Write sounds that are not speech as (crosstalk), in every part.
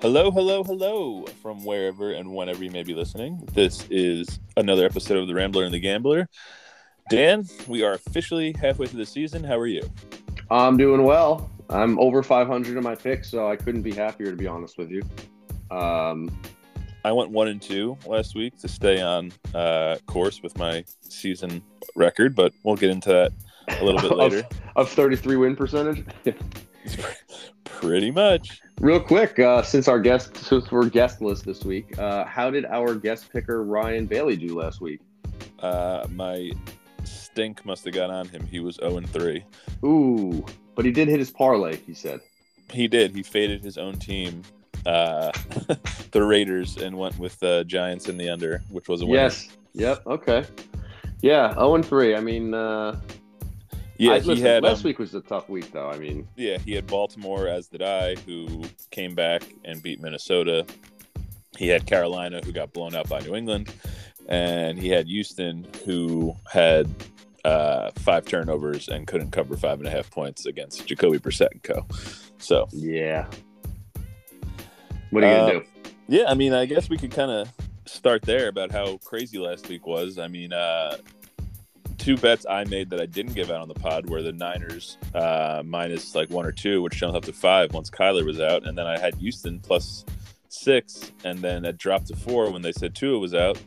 Hello, hello, hello from wherever and whenever you may be listening. This is another episode of The Rambler and the Gambler. Dan, we are officially halfway through the season. How are you? I'm doing well. I'm over 500 in my picks, so I couldn't be happier to be honest with you. Um, I went one and two last week to stay on uh, course with my season record, but we'll get into that a little bit (laughs) later. of, of 33 win percentage. (laughs) (laughs) Pretty much. Real quick, uh, since our guest, since we're guestless this week, uh, how did our guest picker Ryan Bailey do last week? Uh, my stink must have got on him. He was 0 and 3. Ooh, but he did hit his parlay. He said he did. He faded his own team, uh, (laughs) the Raiders, and went with the Giants in the under, which was a win. Yes. Yep. Okay. Yeah. 0 and 3. I mean, uh, yeah, I, he listen, had last um, week was a tough week, though. I mean, Yeah, he had Baltimore, as did I, who came back and beat Minnesota. He had Carolina, who got blown out by New England, and he had Houston, who had uh, five turnovers and couldn't cover five and a half points against Jacoby Brissett and co. So, yeah. What are you Uh, gonna do? yeah, I mean, I guess we could kind of start there about how crazy last week was. I mean, uh, two bets I made that I didn't give out on the pod were the Niners uh, minus like one or two, which jumped up to five once Kyler was out, and then I had Houston plus six, and then it dropped to four when they said Tua was out,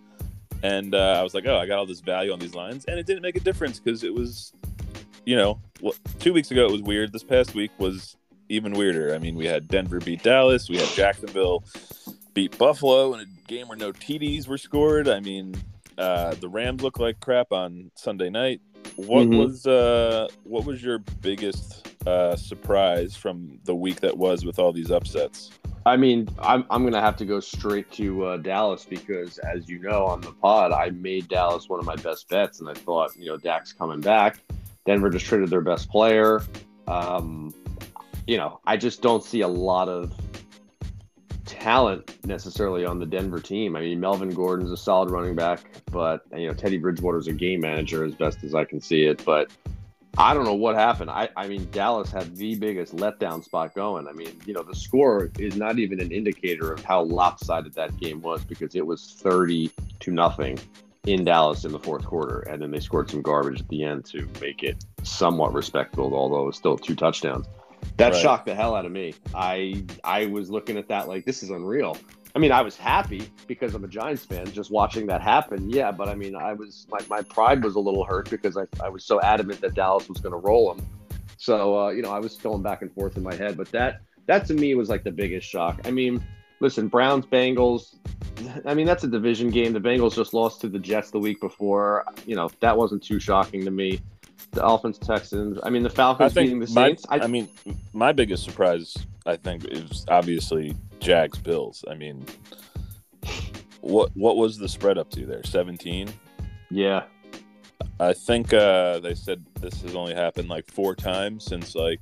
and uh, I was like, oh, I got all this value on these lines, and it didn't make a difference because it was, you know, two weeks ago it was weird. This past week was even weirder. I mean, we had Denver beat Dallas, we had Jacksonville beat Buffalo in a game where no TDs were scored. I mean, uh, the Rams look like crap on Sunday night. What Mhm. was uh, what was your biggest uh, surprise from the week that was with all these upsets? I mean, I'm, I'm going to have to go straight to uh, Dallas because, as you know, on the pod, I made Dallas one of my best bets, and I thought, you know, Dak's coming back. Denver just traded their best player. Um, you know, I just don't see a lot of talent necessarily on the Denver team. I mean, Melvin Gordon's a solid running back, but you know, Teddy Bridgewater's a game manager as best as I can see it. But I don't know what happened. I, I mean, Dallas had the biggest letdown spot going. I mean, you know, the score is not even an indicator of how lopsided that game was because it was 30 to nothing in Dallas in the fourth quarter. And then they scored some garbage at the end to make it somewhat respectable, although it was still two touchdowns. That Right. shocked the hell out of me. I I was looking at that like this is unreal. I mean, I was happy because I'm a Giants fan just watching that happen. Yeah, but I mean, I was my, my pride was a little hurt because I, I was so adamant that Dallas was going to roll them. So uh, you know, I was going back and forth in my head. But that that to me was like the biggest shock. I mean, listen, Browns Bengals. (laughs) I mean, that's a division game. The Bengals just lost to the Jets the week before. You know, that wasn't too shocking to me. The Dolphins Texans. I mean, the Falcons beating the my, Saints. I, mean, my biggest surprise, I think, is obviously Jags Bills. I mean, what what was the spread up to there? Seventeen. yeah, I think uh, they said this has only happened like four times since like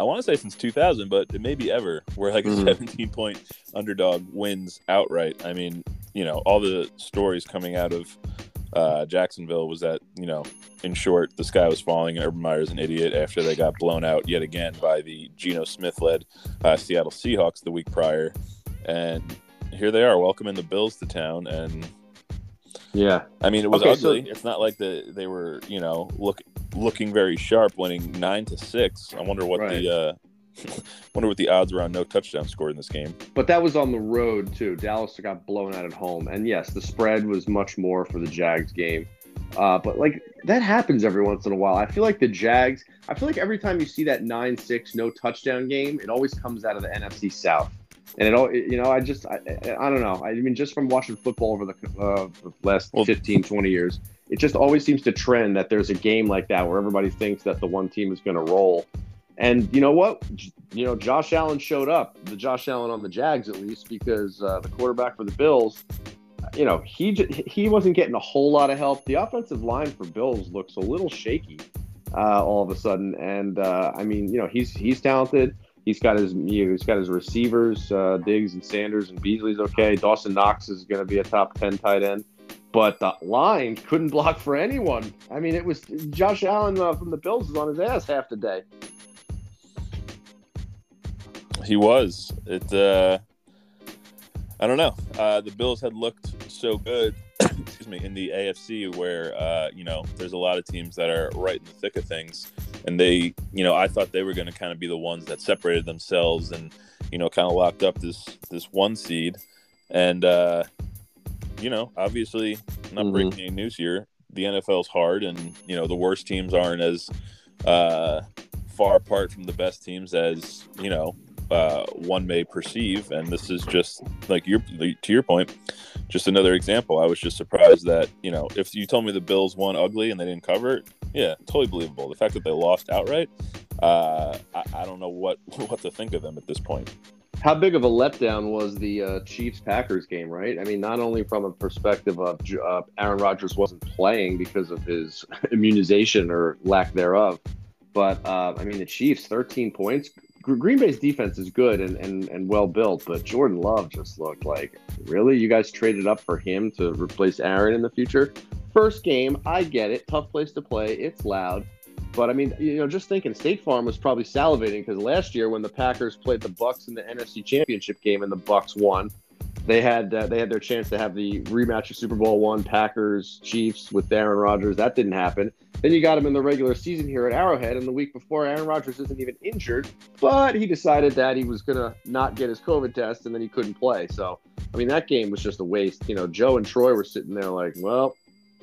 I want to say since 2000, but it may be ever where like a Mhm. 17 point underdog wins outright. I mean, you know, all the stories coming out of uh, Jacksonville was that you know, in short, the sky was falling and Urban Meyer's an idiot after they got blown out yet again by the Geno Smith led uh, Seattle Seahawks the week prior, and here they are welcoming the Bills to town and yeah. I mean, it was Okay, so- ugly. it's not like the they were, you know, look looking very sharp, winning nine to six. I wonder what Right. the uh, (laughs) wonder what the odds were on no touchdown scored in this game. But that was on the road too. Dallas got blown out at home, and yes, the spread was much more for the Jags game. Uh, but like that happens every once in a while. I feel like the Jags. I feel like every time you see that nine-six no touchdown game, it always comes out of the NFC South. And it all, you know, I just, I, I don't know. I mean, just from watching football over the, uh, the last Well- 15, 20 years, it just always seems to trend that there's a game like that where everybody thinks that the one team is going to roll. And you know what? You know, Josh Allen showed up, the Josh Allen on the Jags at least, because uh, the quarterback for the Bills, you know, he he wasn't getting a whole lot of help. The offensive line for Bills looks a little shaky uh, all of a sudden, and uh, I mean, you know, he's he's talented. He's got his you know, he's got his receivers, uh, Diggs and Sanders and Beasley's okay. Dawson Knox is going to be a top ten tight end, but the line couldn't block for anyone. I mean, it was Josh Allen uh, from the Bills was on his ass half the day. He was. It. Uh, I don't know. Uh, the Bills had looked so good. (coughs) excuse me, in the AFC, where uh, you know there's a lot of teams that are right in the thick of things, and they, you know, I thought they were going to kind of be the ones that separated themselves and you know kind of locked up this this one seed, and uh, you know, obviously, not mm-hmm. breaking any news here. The NFL's hard, and you know the worst teams aren't as uh, far apart from the best teams as you know uh, one may perceive. And this is just like your to your point, just another example. I was just surprised that you know if you told me the Bills won ugly and they didn't cover it, yeah, totally believable. The fact that they lost outright, uh, I, I don't know what (laughs) what to think of them at this point how big of a letdown was the uh, Chiefs Packers game, right? I mean, not only from a perspective of uh, Aaron Rodgers wasn't playing because of his (laughs) immunization or lack thereof, but uh, I mean, the Chiefs, 13 points. Green Bay's defense is good and, and, and well built, but Jordan Love just looked like, really? You guys traded up for him to replace Aaron in the future? First game, I get it. Tough place to play. It's loud. But I mean, you know, just thinking, State Farm was probably salivating because last year when the Packers played the Bucs in the NFC Championship game and the Bucs won, they had uh, they had their chance to have the rematch of Super Bowl one Packers Chiefs with Aaron Rodgers. That didn't happen. Then you got him in the regular season here at Arrowhead, and the week before, Aaron Rodgers isn't even injured, but he decided that he was gonna not get his COVID test, and then he couldn't play. So, I mean, that game was just a waste. You know, Joe and Troy were sitting there like, well,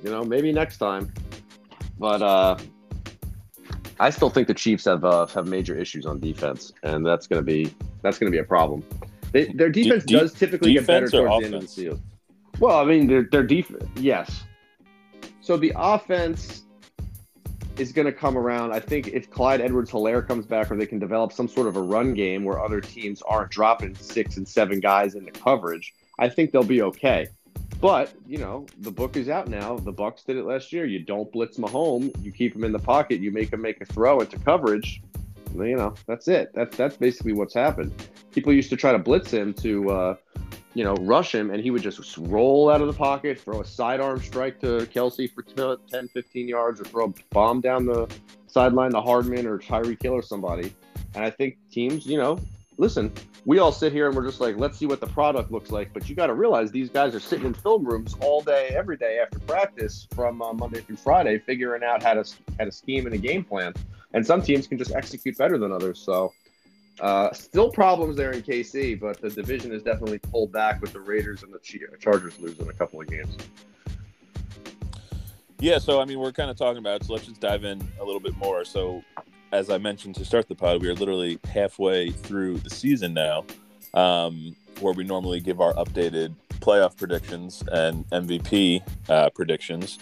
you know, maybe next time. But uh, I still think the Chiefs have uh, have major issues on defense, and that's to be that's to be a problem. They, their defense de- does typically get better towards offense? the end of the field. Well, I mean, their their defense, yes. So the offense is going to come around. I think if Clyde Edwards Helaire comes back, or they can develop some sort of a run game where other teams aren't dropping six and seven guys into coverage, I think they'll be okay. But you know, the book is out now. The Bucs did it last year. You don't blitz Mahomes. You keep him in the pocket. You make him make a throw into coverage. You know, that's it. That's that's basically what's happened. People used to try to blitz him to, uh, you know, rush him, and he would just roll out of the pocket, throw a sidearm strike to Kelce for 10, 15 yards, or throw a bomb down the sideline to Hardman or Tyreek Hill or somebody. And I think teams, you know, listen, we all sit here and we're just like, let's see what the product looks like. But you got to realize these guys are sitting in film rooms all day, every day after practice from uh, Monday through Friday, figuring out how to how to scheme and a game plan. And some teams can just execute better than others. So, uh, still problems there in KC, but the division is definitely pulled back with the Raiders and the Chargers losing a couple of games. Yeah, so I mean, we're kind of talking about it, so let's just dive in a little bit more. So, as I mentioned to start the pod, we are literally halfway through the season now, um, where we normally give our updated playoff predictions and MVP uh, predictions.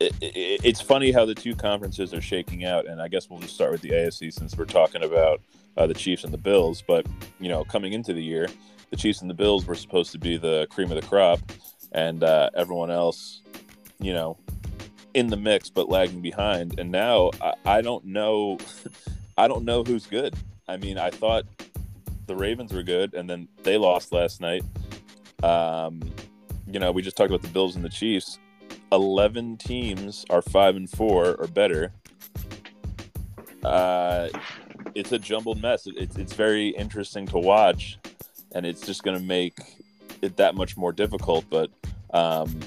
It, it, it's funny how the two conferences are shaking out, and I guess we'll just start with the AFC since we're talking about uh, the Chiefs and the Bills. But you know, coming into the year, the Chiefs and the Bills were supposed to be the cream of the crop, and uh, everyone else, you know, in the mix but lagging behind. And now I, I don't know, (laughs) I don't know who's good. I mean, I thought the Ravens were good, and then they lost last night. Um, you know, we just talked about the Bills and the Chiefs. Eleven teams are five and four or better. Uh, it's a jumbled mess. it's it's very interesting to watch, and it's just going to make it that much more difficult. But um,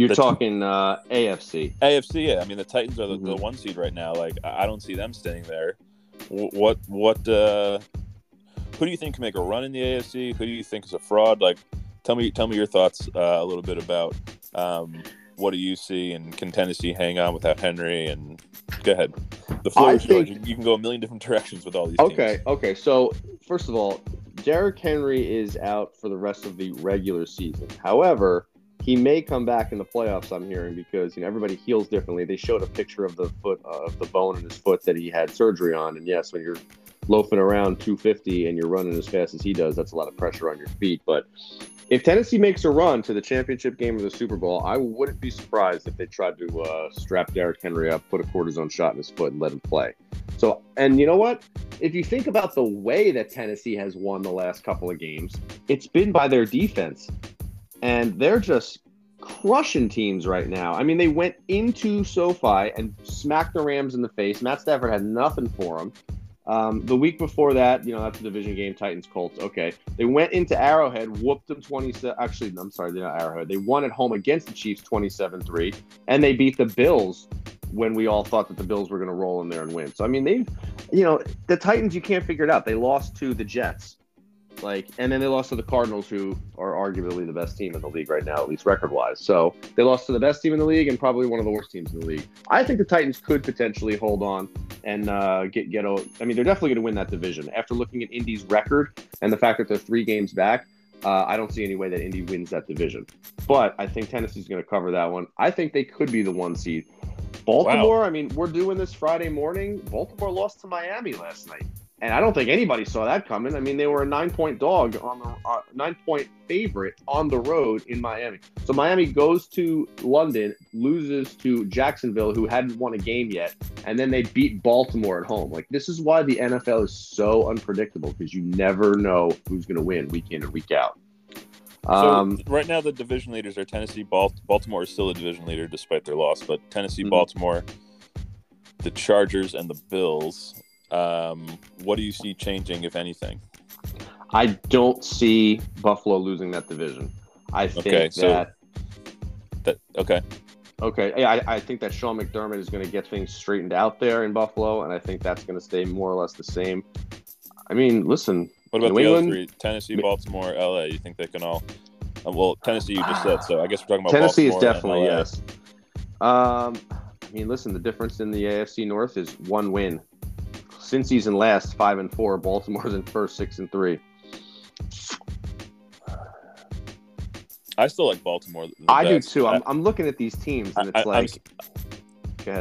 you're talking uh, AFC. AFC, yeah. I mean, the Titans are the, mm-hmm. the, one seed right now. Like, I don't see them standing there. What, what, uh, who do you think can make a run in the AFC? Who do you think is a fraud? Like, tell me, tell me your thoughts uh, a little bit about um, what do you see, and can Tennessee hang on without Henry? And go ahead. The floor is yours. You can go a million different (laughs) directions with all these. Okay, teams. okay. So first of all, Derrick Henry is out for the rest of the regular season. However, he may come back in the playoffs. I'm hearing because you know everybody heals differently. They showed a picture of the foot uh, of the bone in his foot that he had surgery on, and yes, when you're loafing around 250 and you're running as fast as he does, that's a lot of pressure on your feet. But if Tennessee makes a run to the championship game of the Super Bowl, I wouldn't be surprised if they tried to uh, strap Derrick Henry up, put a cortisone shot in his foot, and let him play. So, and you know what? If you think about the way that Tennessee has won the last couple of games, it's been by their defense and they're just crushing teams right now. I mean, they went into SoFi and smacked the Rams in the face. Matt Stafford had nothing for them. Um, the week before that, you know, that's a division game, Titans Colts. Okay, they went into Arrowhead, whooped them twenty seven. Actually, I'm sorry, they're not Arrowhead. They won at home against the Chiefs 27-3, and they beat the Bills when we all thought that the Bills were going to roll in there and win. So I mean, they've, you know, the Titans, you can't figure it out. They lost to the Jets. Like, and then they lost to the Cardinals, who are arguably the best team in the league right now, at least record wise. So they lost to the best team in the league and probably one of the worst teams in the league. I think the Titans could potentially hold on and uh, get get. A, I mean, they're definitely going to win that division. After looking at Indy's record and the fact that they're three games back, uh, I don't see any way that Indy wins that division. But I think Tennessee's going to cover that one. I think they could be the one seed. Baltimore. Wow. I mean, we're doing this Friday morning. Baltimore lost to Miami last night and I don't think anybody saw that coming. I mean, they were a nine point dog on the uh, nine point favorite on the road in Miami. So Miami goes to London, loses to Jacksonville, who hadn't won a game yet, and then they beat Baltimore at home. Like this is why the NFL is so unpredictable because you never know who's going to win week in and week out. Um, so right now, the division leaders are Tennessee. Baltimore is still a division leader despite their loss, but Tennessee, mm-hmm. Baltimore, the Chargers, and the Bills um, what do you see changing, if anything? I don't see Buffalo losing that division. I think okay, so that, that okay. Okay, yeah, I, I think that Sean McDermott is going to get things straightened out there in Buffalo, and I think that's going to stay more or less the same. I mean, listen. What about New the England, other three? Tennessee, Baltimore, LA. You think they can all? Uh, well, Tennessee, you just said so. I guess we're talking about Tennessee Baltimore is definitely yes. Um, I mean, listen, the difference in the AFC North is one win since season last, five and four. Baltimore's in first, six and three. I still like Baltimore. I best. do too. I'm, I, am looking at these teams, and it's I, like,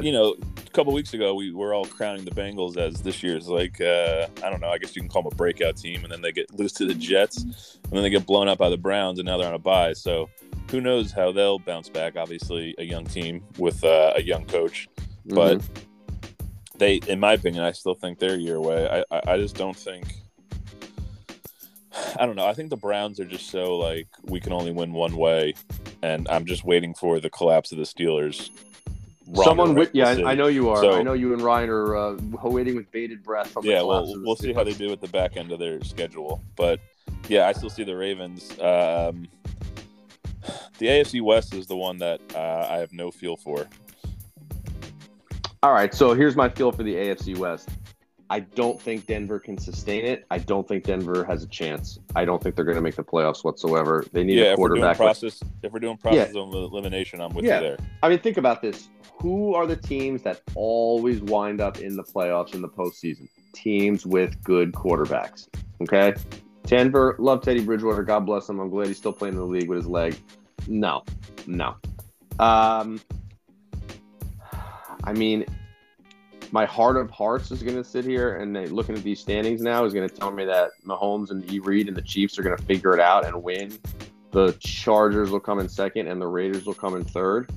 you know, a couple weeks ago we were all crowning the Bengals as this year's like, uh, I don't know, I guess you can call them a breakout team, and then they get lose to the Jets, and then they get blown up by the Browns, and now they're on a bye. So who knows how they'll bounce back? Obviously, a young team with uh, a young coach, but. Mm-hmm they, in my opinion, I still think they're a year away. I, I, I just don't think. I don't know. I think the Browns are just so like we can only win one way, and I'm just waiting for the collapse of the Steelers. Someone, with, yeah, I, I know you are. So, I know you and Ryan are uh, waiting with bated breath. yeah, well, we'll see how they do at the back end of their schedule, but yeah, I still see the Ravens. Um, (sighs) the AFC West is the one that uh, I have no feel for. All right, so here's my feel for the AFC West. I don't think Denver can sustain it. I don't think Denver has a chance. I don't think they're going to make the playoffs whatsoever. They need yeah, a quarterback. If we're doing process, if we're doing process yeah. of elimination, I'm with yeah. you there. I mean, think about this. Who are the teams that always wind up in the playoffs in the postseason? Teams with good quarterbacks. Okay, Denver, love Teddy Bridgewater. God bless him. I'm glad he's still playing in the league with his leg. No, no. Um, I mean, my heart of hearts is going to sit here and looking at these standings now is going to tell me that Mahomes and E. Reed and the Chiefs are going to figure it out and win. The Chargers will come in second and the Raiders will come in third.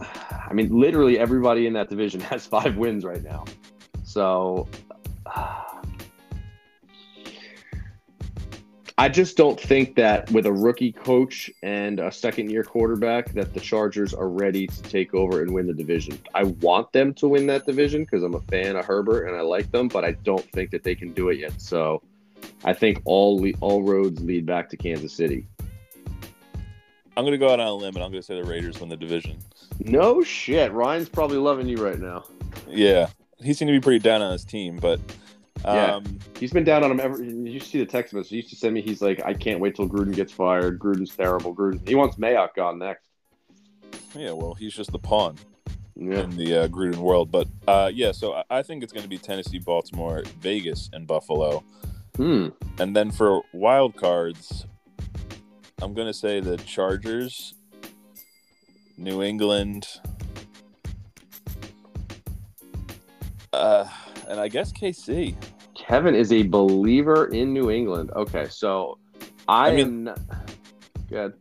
I mean, literally everybody in that division (laughs) has five wins right now. So. I just don't think that with a rookie coach and a second year quarterback that the Chargers are ready to take over and win the division. I want them to win that division because I'm a fan of Herbert and I like them, but I don't think that they can do it yet. So I think all le- all roads lead back to Kansas City. I'm going to go out on a limb and I'm going to say the Raiders win the division. No shit. Ryan's probably loving you right now. Yeah. He seemed to be pretty down on his team, but yeah, um, he's been down on him ever. You see the text message. He used to send me. He's like, I can't wait till Gruden gets fired. Gruden's terrible. Gruden. He wants Mayock gone next. Yeah, well, he's just the pawn yeah. in the uh, Gruden world. But uh, yeah, so I think it's going to be Tennessee, Baltimore, Vegas, and Buffalo. Hmm. And then for wild cards, I'm going to say the Chargers, New England. Uh, and I guess KC. Kevin is a believer in New England. Okay, so I, I mean, am. Good.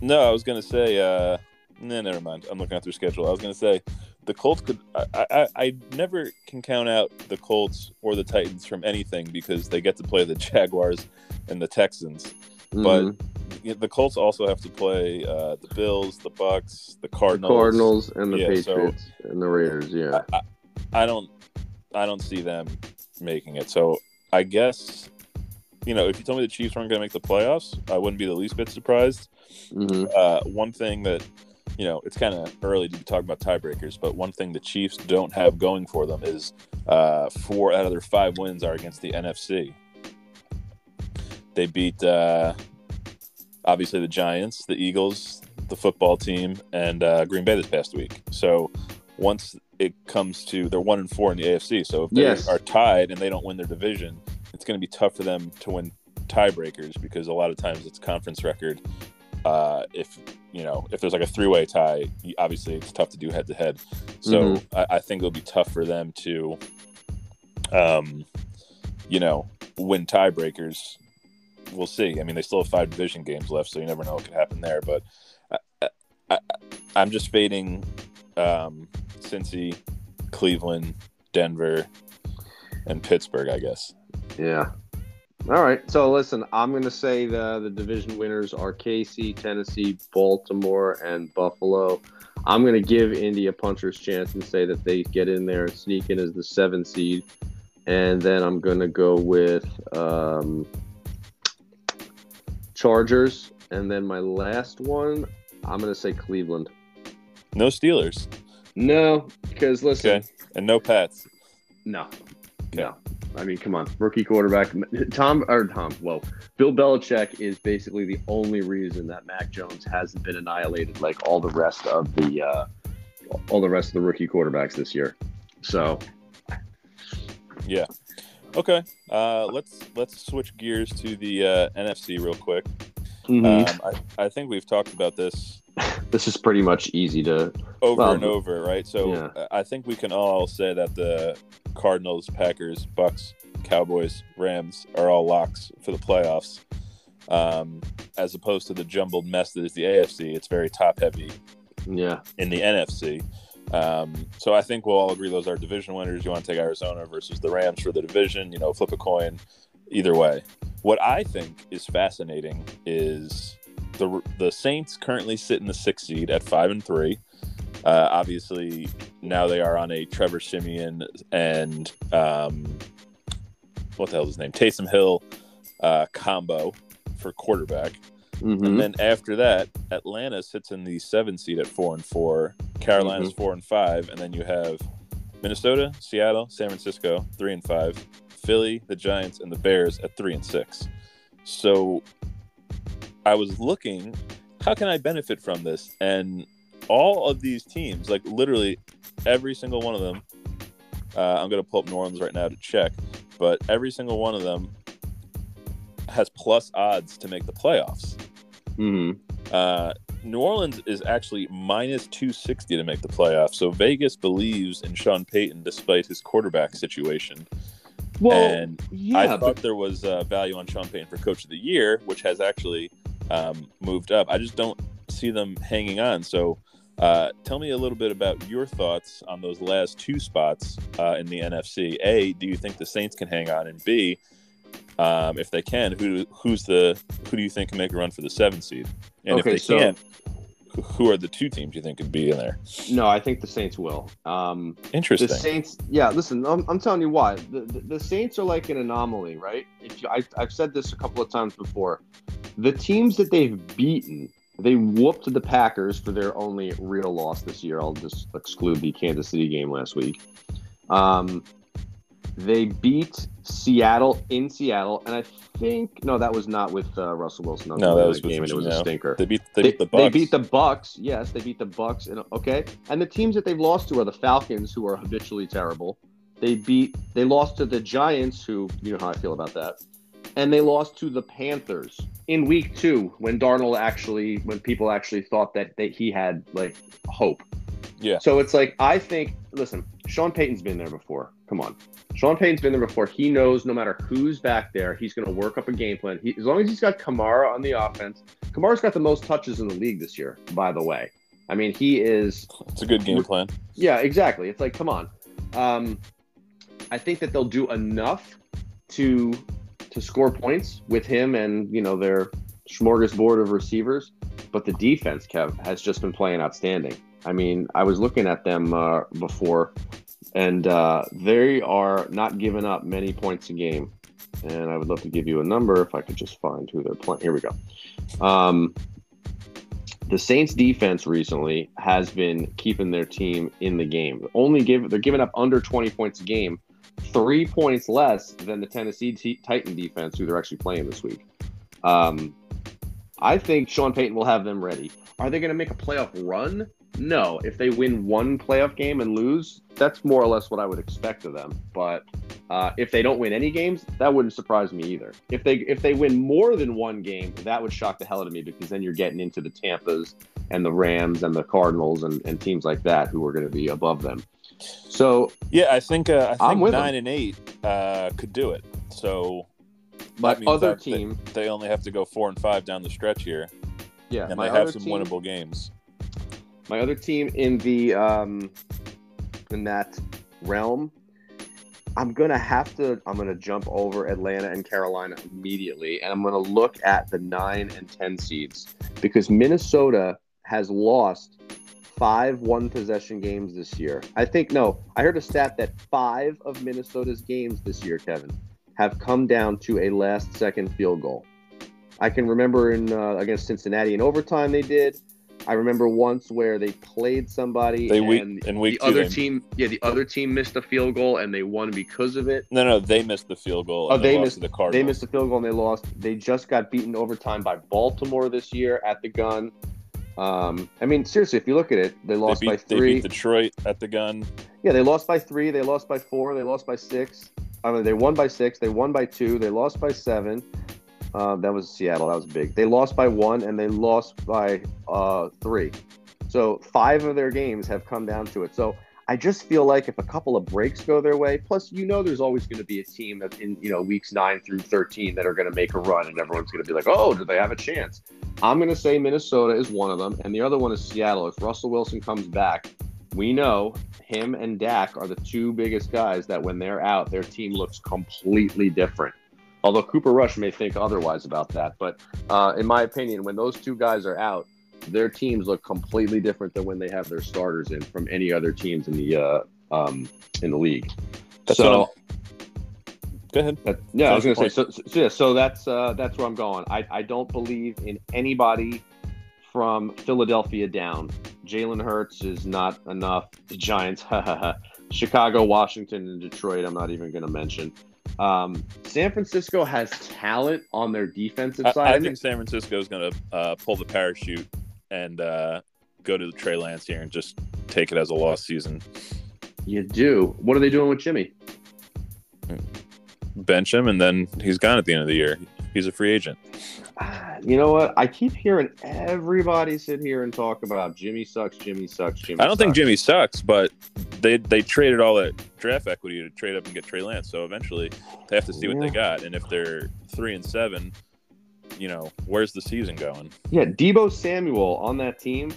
No, I was gonna say. uh no, never mind. I'm looking at their schedule. I was gonna say the Colts could. I, I I never can count out the Colts or the Titans from anything because they get to play the (laughs) Jaguars and the Texans, mm-hmm. but the Colts also have to play uh, the Bills, the Bucs, the Cardinals, the Cardinals, and the yeah, Patriots so and the Raiders. Yeah, I, I, I don't I don't see them making it. So I guess you know if you told me the Chiefs weren't going to make the playoffs, I wouldn't be the least bit surprised. Mhm. Uh, one thing that you know it's kind of early to be talking about tiebreakers, but one thing the Chiefs don't have going for them is uh, four out of their five wins are against the NFC. They beat uh, obviously the Giants, the Eagles, the football team, and uh, Green Bay this past week. So once it comes to they're one and four in the AFC, so if they Yes. are tied and they don't win their division, it's going to be tough for them to win tiebreakers because a lot of times it's conference record. Uh, if you know if there's like a three-way tie, obviously it's tough to do head-to-head. So I, I think it'll be tough for them to, um, you know, win tiebreakers. We'll see. I mean, they still have five division games left, so you never know what could happen there. But I, I, I, I'm just fading um, Cincy, Cleveland, Denver, and Pittsburgh. I guess. Yeah. All right. So listen, I'm going to say the the division winners are KC, Tennessee, Baltimore, and Buffalo. I'm going to give Indy a puncher's chance and say that they get in there and sneak in as the seven seed. And then I'm going to go with um, Chargers. And then my last one, I'm going to say Cleveland. No Steelers No, because listen, Okay. and no Pats. No, no. I mean, come on, rookie quarterback Tom or Tom. Whoa, Bill Belichick is basically the only reason that Mac Jones hasn't been annihilated like all the rest of the uh, all the rest of the rookie quarterbacks this year. So yeah, Okay. Uh, let's let's switch gears to the uh, NFC real quick. mhm. Um, I, I think we've talked about this (laughs) this is pretty much easy to. over Well, and over, right? So yeah. uh, I think we can all say that the Cardinals, Packers, Bucs, Cowboys, Rams are all locks for the playoffs. Um, as opposed to the jumbled mess that is the AFC, it's very top heavy Yeah, in the NFC. Um, so I think we'll all agree those are division winners. You want to take Arizona versus the Rams for the division, you know, flip a coin either way. What I think is fascinating is the the Saints currently sit in the sixth seed at five and three. Uh, obviously, now they are on a Trevor Siemian and um, what the hell is his name? Taysom Hill uh, combo for quarterback. Mhm. And then after that, Atlanta sits in the seven seed at four and four. Carolina's four and five, and then you have Minnesota, Seattle, San Francisco, three and five, Philly, the Giants, and the Bears at three and six. So I was looking, how can I benefit from this? And all of these teams, like literally every single one of them, uh, I'm going to pull up New Orleans right now to check, but every single one of them has plus odds to make the playoffs. Mhm. Uh, New Orleans is actually minus 260 to make the playoffs. So Vegas believes in Sean Payton despite his quarterback situation. Well, and yeah, I but thought there was uh, value on Sean Payton for Coach of the Year, which has actually um, moved up. I just don't see them hanging on. So uh, tell me a little bit about your thoughts on those last two spots uh, in the NFC. A, do you think the Saints can hang on? And B, um, if they can, who who's the who do you think can make a run for the seven seed? And Okay, if they so- can't, who- are the two teams you think could be in there? no, I think the Saints will. Um, Interesting. The Saints, yeah. Listen, I'm, I'm telling you why. The, the, the Saints are like an anomaly, right? If you, I, I've said this a couple of times before. The teams that they've beaten, they whooped the Packers for their only real loss this year. I'll just exclude the Kansas City game last week. Um, they beat Seattle in Seattle, and I think no, that was not with uh, Russell Wilson. No, that was game, and it was a stinker. they beat they, They, beat the Bucs. they beat the Bucs. Yes, they beat the Bucs. And okay, and the teams that they've lost to are the Falcons, who are habitually terrible. They beat. They lost to the Giants, who you know how I feel about that, and they lost to the Panthers in Week Two when Darnold actually, when people actually thought that that he had like hope. Yeah. So it's like I think. Listen, Sean Payton's been there before. Come on. Sean Payton's been there before. He knows no matter who's back there, he's going to work up a game plan. He, as long as he's got Kamara on the offense, Kamara's got the most touches in the league this year, by the way. I mean, he is. It's a good game plan. Yeah, exactly. It's like, come on. Um, I think that they'll do enough to to score points with him and you know their smorgasbord of receivers. But the defense, Kev, has just been playing outstanding. I mean, I was looking at them uh, before and uh, they are not giving up many points a game. And I would love to give you a number if I could just find who they're playing. Here we go. Um, the Saints defense recently has been keeping their team in the game. Only give they're giving up under 20 points a game, three points less than the Tennessee T- Titan defense, who they're actually playing this week. Um, I think Sean Payton will have them ready. Are they going to make a playoff run? No. If they win one playoff game and lose, that's more or less what I would expect of them. But uh, if they don't win any games, that wouldn't surprise me either. If they if they win more than one game, that would shock the hell out of me because then you're getting into the Tampa's and the Rams and the Cardinals and, and teams like that who are going to be above them. So Yeah, I think uh, I think nine and eight uh, could do it. So my other that they- team, they only have to go four and five down the stretch here, yeah, and they have some team, winnable games. My other team in the um, in that realm, I'm gonna have to. I'm gonna jump over Atlanta and Carolina immediately, and I'm gonna look at the nine and ten seeds because Minnesota has lost five one possession games this year. I think no, I heard a stat that five of Minnesota's games this year, Kevin, have come down to a last second field goal. I can remember in uh, against Cincinnati in overtime they did. I remember once where they played somebody They week and in week the other they- team, yeah, the other team missed a field goal and they won because of it. no, no, they missed the field goal. Oh, And they lost missed- the Cardinals. They missed the field goal and they lost. They just got beaten overtime by Baltimore this year at the gun. Um, I mean, seriously, if you look at it, they They lost beat, by they three. beat Detroit at the gun. Yeah, they lost by three. They lost by four. They lost by six. I mean, they won by six. They won by two. They lost by seven. Uh, that was Seattle. That was big. They lost by one and they lost by uh, three. So five of their games have come down to it. So I just feel like if a couple of breaks go their way, plus you know there's always going to be a team that in you know weeks nine through thirteen that are going to make a run, and everyone's going to be like, oh, do they have a chance? I'm going to say Minnesota is one of them, and the other one is Seattle. If Russell Wilson comes back, we know him and Dak are the two biggest guys that when they're out, their team looks completely different. Although Cooper Rush may think otherwise about that, but uh, in my opinion, when those two guys are out, their teams look completely different than when they have their starters in from any other teams in the uh, um, in the league. That's so Go ahead. that, yeah, I was going to say. So, so, yeah, so that's uh, that's where I'm going. I, I don't believe in anybody from Philadelphia down. Jalen Hurts is not enough. The Giants, (laughs) Chicago, Washington, and Detroit. I'm not even going to mention. Um, San Francisco has talent on their defensive I, side. I think San Francisco is going to uh, pull the parachute and uh, go to the Trey Lance here and just take it as a lost season. you do. What are they doing with Jimmy? Bench him, and then he's gone at the end of the year. He's a free agent. You know what? I keep hearing everybody sit here and talk about Jimmy sucks, Jimmy sucks, Jimmy. I don't think. Jimmy sucks, but they they traded all that draft equity to trade up and get Trey Lance. So eventually, they have to see what they got. And if they're three and seven, you know, where's the season going? Yeah, Deebo Samuel on that team.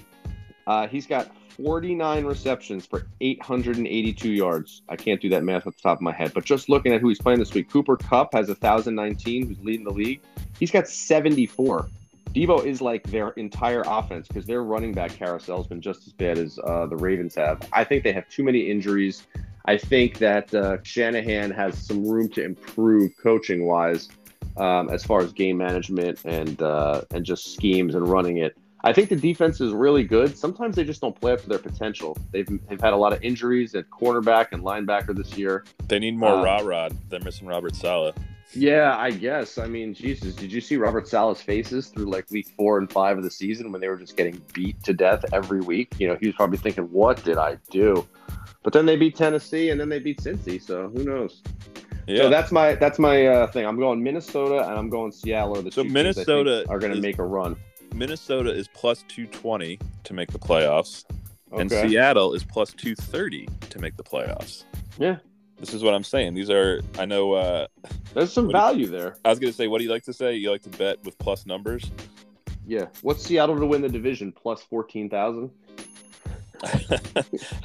Uh, he's got 49 receptions for 882 yards. I can't do that math off the top of my head, but just looking at who he's playing this week, Cooper Kupp has 1,019, who's leading the league. He's got 74. Deebo is like their entire offense because their running back carousel has been just as bad as uh, the Ravens have. I think they have too many injuries. I think that uh, Shanahan has some room to improve coaching wise um, as far as game management and uh, and just schemes and running it. I think the defense is really good. Sometimes they just don't play up to their potential. They've, they've had a lot of injuries at cornerback and linebacker this year. They need more Uh, raw rod. They're missing Robert Saleh. Yeah, I guess. I mean, Jesus, did you see Robert Saleh's faces through like week four and five of the season when they were just getting beat to death every week? You know, he was probably thinking, "What did I do?" But then they beat Tennessee and then they beat Cincy, so who knows? Yeah, So that's my that's my uh, thing. I'm going Minnesota and I'm going Seattle. Are the So teams I think Minnesota are going to make a run. Minnesota is plus two twenty to make the playoffs, and Seattle is plus two thirty to make the playoffs. Yeah. This is what I'm saying. These are I know. Uh, There's some do you- value there. I was gonna say, what do you like to say? You like to bet with plus numbers? Yeah. What's Seattle to win the division? Plus fourteen thousand. (laughs)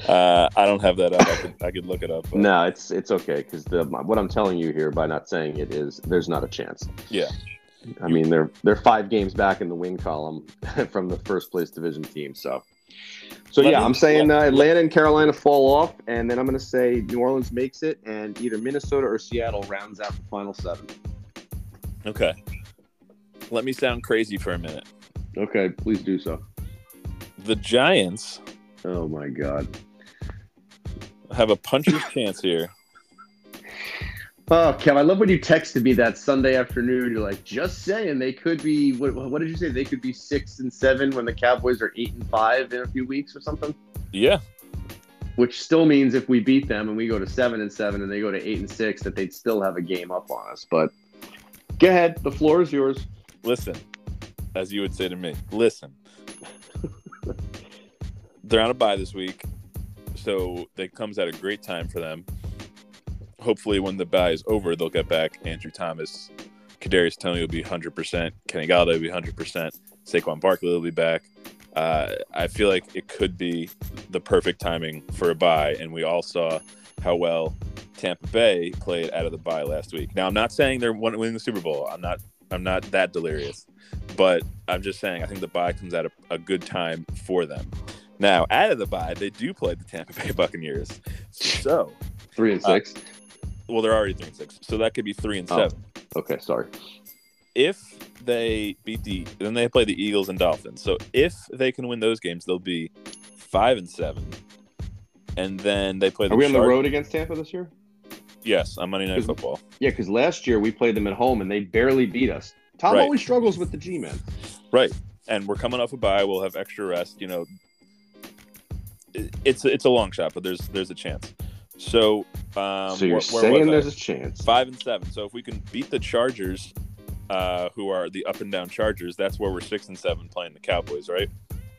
uh, I don't have that up. I could, I could look it up. but- No, it's it's okay because the what I'm telling you here by not saying it is there's not a chance. Yeah. I mean they're they're five games back in the win column (laughs) from the first place division team. So So Let yeah, me- I'm saying uh, Atlanta and Carolina fall off, and then I'm going to say New Orleans makes it, and either Minnesota or Seattle rounds out the final seven. Okay. Let me sound crazy for a minute. Okay, please do so. The Giants Oh my God. have a puncher's chance here. Oh, Kev, I love when you texted me that Sunday afternoon. You're like, just saying they could be. What, what did you say? They could be six and seven when the Cowboys are eight and five in a few weeks or something. Yeah. Which still means if we beat them and we go to seven and seven and they go to eight and six, that they'd still have a game up on us. But go ahead, the floor is yours. Listen, as you would say to me, listen. (laughs) They're on a bye this week, so it comes at a great time for them. Hopefully, when the bye is over, they'll get back Andrew Thomas. Kadarius Toney will be 100%. Kenny Golladay will be 100%. Saquon Barkley will be back. Uh, I feel like it could be the perfect timing for a bye, and we all saw how well Tampa Bay played out of the bye last week. Now, I'm not saying they're winning the Super Bowl. I'm not. I'm not that delirious, but I'm just saying I think the bye comes at a, a good time for them. Now, out of the bye, they do play the Tampa Bay Buccaneers. So, Three and Uh, six. Well, they're already three and six, so that could be three and Oh. seven. okay, sorry. If they beat the, then they play the Eagles and Dolphins. So if they can win those games, they'll be five and seven, and then they play. The Are we on the road against Tampa this year? Yes, on Monday Night Football. Yeah, because last year we played them at home and they barely beat us. Tom Right. always struggles with the G man. Right, and we're coming off a bye. We'll have extra rest. You know, it's it's a long shot, but there's there's a chance. So, um, so you're where- where saying there's a chance. five and seven. So if we can beat the Chargers, uh, who are the up and down Chargers, that's where we're six and seven playing the Cowboys, right?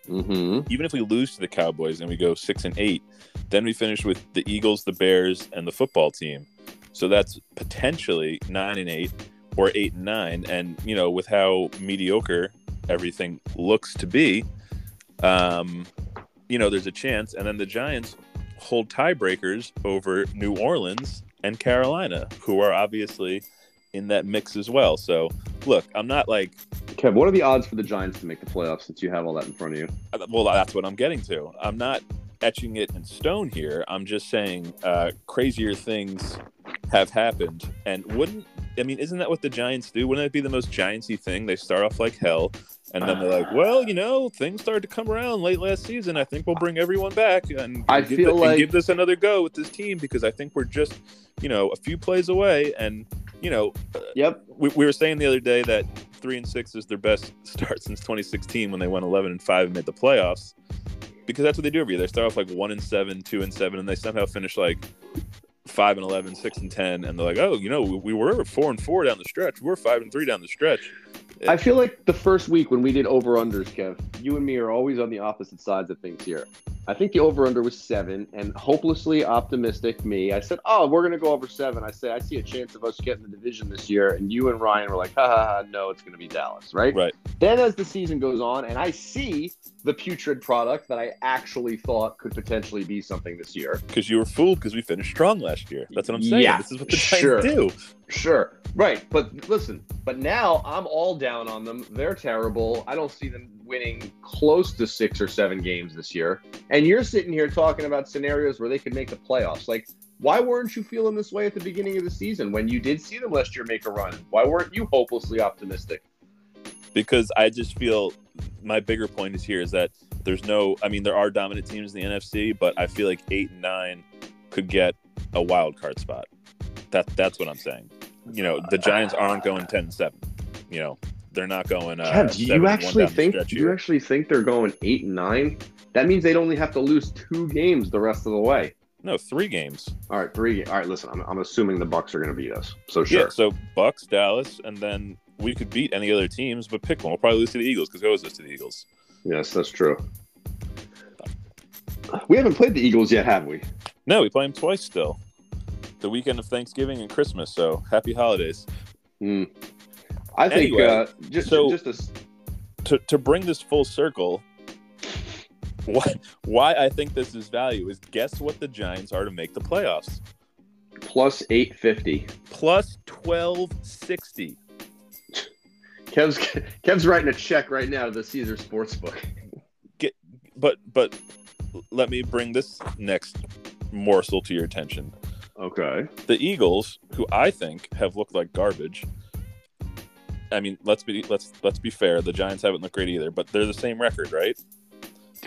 Mm-hmm. Even if we lose to the Cowboys and we go six and eight, then we finish with the Eagles, the Bears, and the football team. So that's potentially nine and eight or eight and nine. And you know, with how mediocre everything looks to be, um, you know, there's a chance. And then the Giants hold tiebreakers over New Orleans and Carolina, who are obviously in that mix as well. So look, I'm not like Kev, what are the odds for the Giants to make the playoffs since you have all that in front of you? well that's what i'm getting to. I'm not etching it in stone here. I'm just saying uh, crazier things have happened. And wouldn't i mean isn't that what the giants do? Wouldn't it be the most giantsy thing? They start off like hell and then they're like well you know things started to come around late last season i think we'll bring everyone back and, I give feel the- like- give this another go with this team because i think we're just you know a few plays away and you know uh, Yep. we, we were saying the other day that three and six is their best start since 2016 when they went 11 and five and made the playoffs because that's what they do every year. They start off like one and seven, two and seven, and they somehow finish like five and 11, six and 10. And they're like, oh, you know, we, we were four and four down the stretch. We're five and three down the stretch. I feel like the first week when we did over unders, Kev, you and me are always on the opposite sides of things here. I think the over under was seven, and hopelessly optimistic me. I said, "Oh, we're gonna go over seven. I say I see a chance of us getting the division this year, and you and Ryan were like, "Ha ha ha! No, it's gonna be Dallas, right?" Right. Then as the season goes on, and I see the putrid product that I actually thought could potentially be something this year. Because you were fooled because we finished strong last year. That's what I'm saying. Yeah, this is what the sure. Do. Sure. Right. But listen, but now I'm all down on them. They're terrible. I don't see them winning close to six or seven games this year. And you're sitting here talking about scenarios where they could make the playoffs. Like, why weren't you feeling this way at the beginning of the season when you did see them last year make a run? Why weren't you hopelessly optimistic? because I just feel my bigger point is here is that there's no I mean there are dominant teams in the NFC, but I feel like eight and nine could get a wild card spot. That that's what I'm saying. You know, the Giants aren't going ten and seven. You know, they're not going. Uh, Kev, do you actually think do you actually think they're going eight and nine? That means they'd only have to lose two games the rest of the way. No, three games. All right, three. All right, listen, I'm, I'm assuming the Bucs are going to beat us. So sure. Yeah. So Bucs, Dallas, and then we could beat any other teams, but pick one. We'll probably lose to the Eagles because we always lose to the Eagles. Yes, that's true. We haven't played the Eagles yet, have we? No, we play them twice still. The weekend of Thanksgiving and Christmas. So happy holidays. Hmm. I think Anyway, uh, just so- just a to, to bring this full circle, why, why I think this is value is guess what the Giants are to make the playoffs? plus eight fifty. Plus 1260. Kev's Kev's writing a check right now to the Caesar Sportsbook. But but let me bring this next morsel to your attention. Okay. The Eagles, who I think have looked like garbage. I mean, let's be let's let's be fair. The Giants haven't looked great either, but they're the same record, right?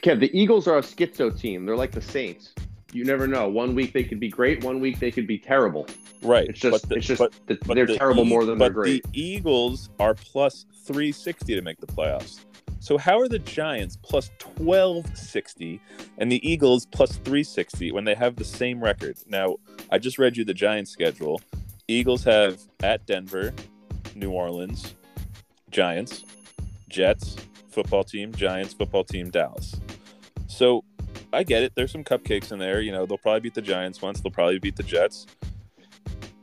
Kev, the Eagles are a schizo team. They're like the Saints. You never know. One week they could be great. One week they could be terrible. Right. It's just, the, it's just but, that but they're the terrible E- more than but they're great. The Eagles are plus 360 to make the playoffs. So how are the Giants plus 1260 and the Eagles plus 360 when they have the same record? Now, I just read you the Giants schedule. Eagles have at Denver, New Orleans, Giants, Jets, football team, Giants, football team, Dallas. So I get it. There's some cupcakes in there. You know, they'll probably beat the Giants once. They'll probably beat the Jets.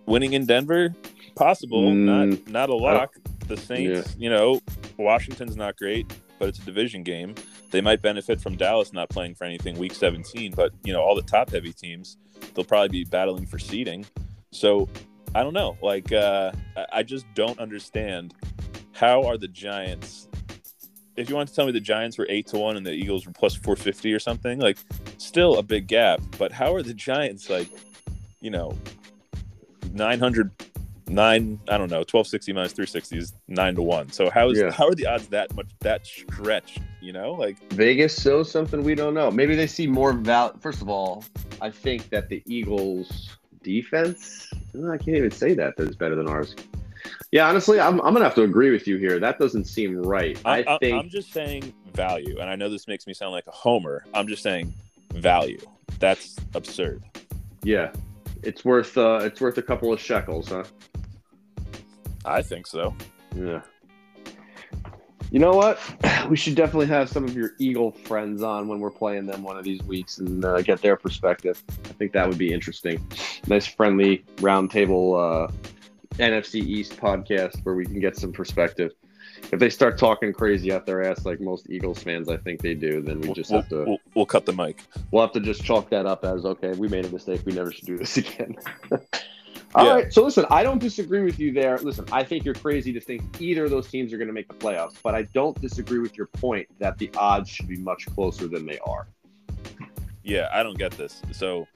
Winning in Denver, possible. Mm, not not a lock. The Saints, you know, Washington's not great, but it's a division game. They might benefit from Dallas not playing for anything week 17, but you know, all the top heavy teams, they'll probably be battling for seeding. So I don't know. Like uh I- just don't understand how are the Giants if you want to tell me the Giants were eight to one and the Eagles were plus four fifty or something, like still a big gap. But how are the Giants like, you know, nine hundred nine? I don't know, twelve sixty minus three sixty is nine to one. So how is Yeah. how are the odds that much that stretched? You know, like Vegas shows something we don't know. Maybe they see more value. First of all, I think that the Eagles' defense. I can't even say that that is better than ours. Yeah, honestly, I'm, I'm gonna have to agree with you here. That doesn't seem right. I, I, think I'm just saying value, and I know this makes me sound like a homer. I'm just saying value. That's absurd. yeah, it's worth uh, it's worth a couple of shekels, huh? I think so. Yeah. You know what? (sighs) We should definitely have some of your Eagle friends on when we're playing them one of these weeks and uh, get their perspective. I think that would be interesting. Nice, friendly roundtable uh, NFC East podcast where we can get some perspective. If they start talking crazy out their ass like most Eagles fans, I think they do, then we just we'll, have to we'll, we'll cut the mic. we'll have to just chalk that up as okay, we made a mistake. We never should do this (laughs) again. All right. Yeah. So listen, I don't disagree with you there. Listen, I think you're crazy to think either of those teams are going to make the playoffs, but I don't disagree with your point that the odds should be much closer than they are. Yeah, I don't get this. So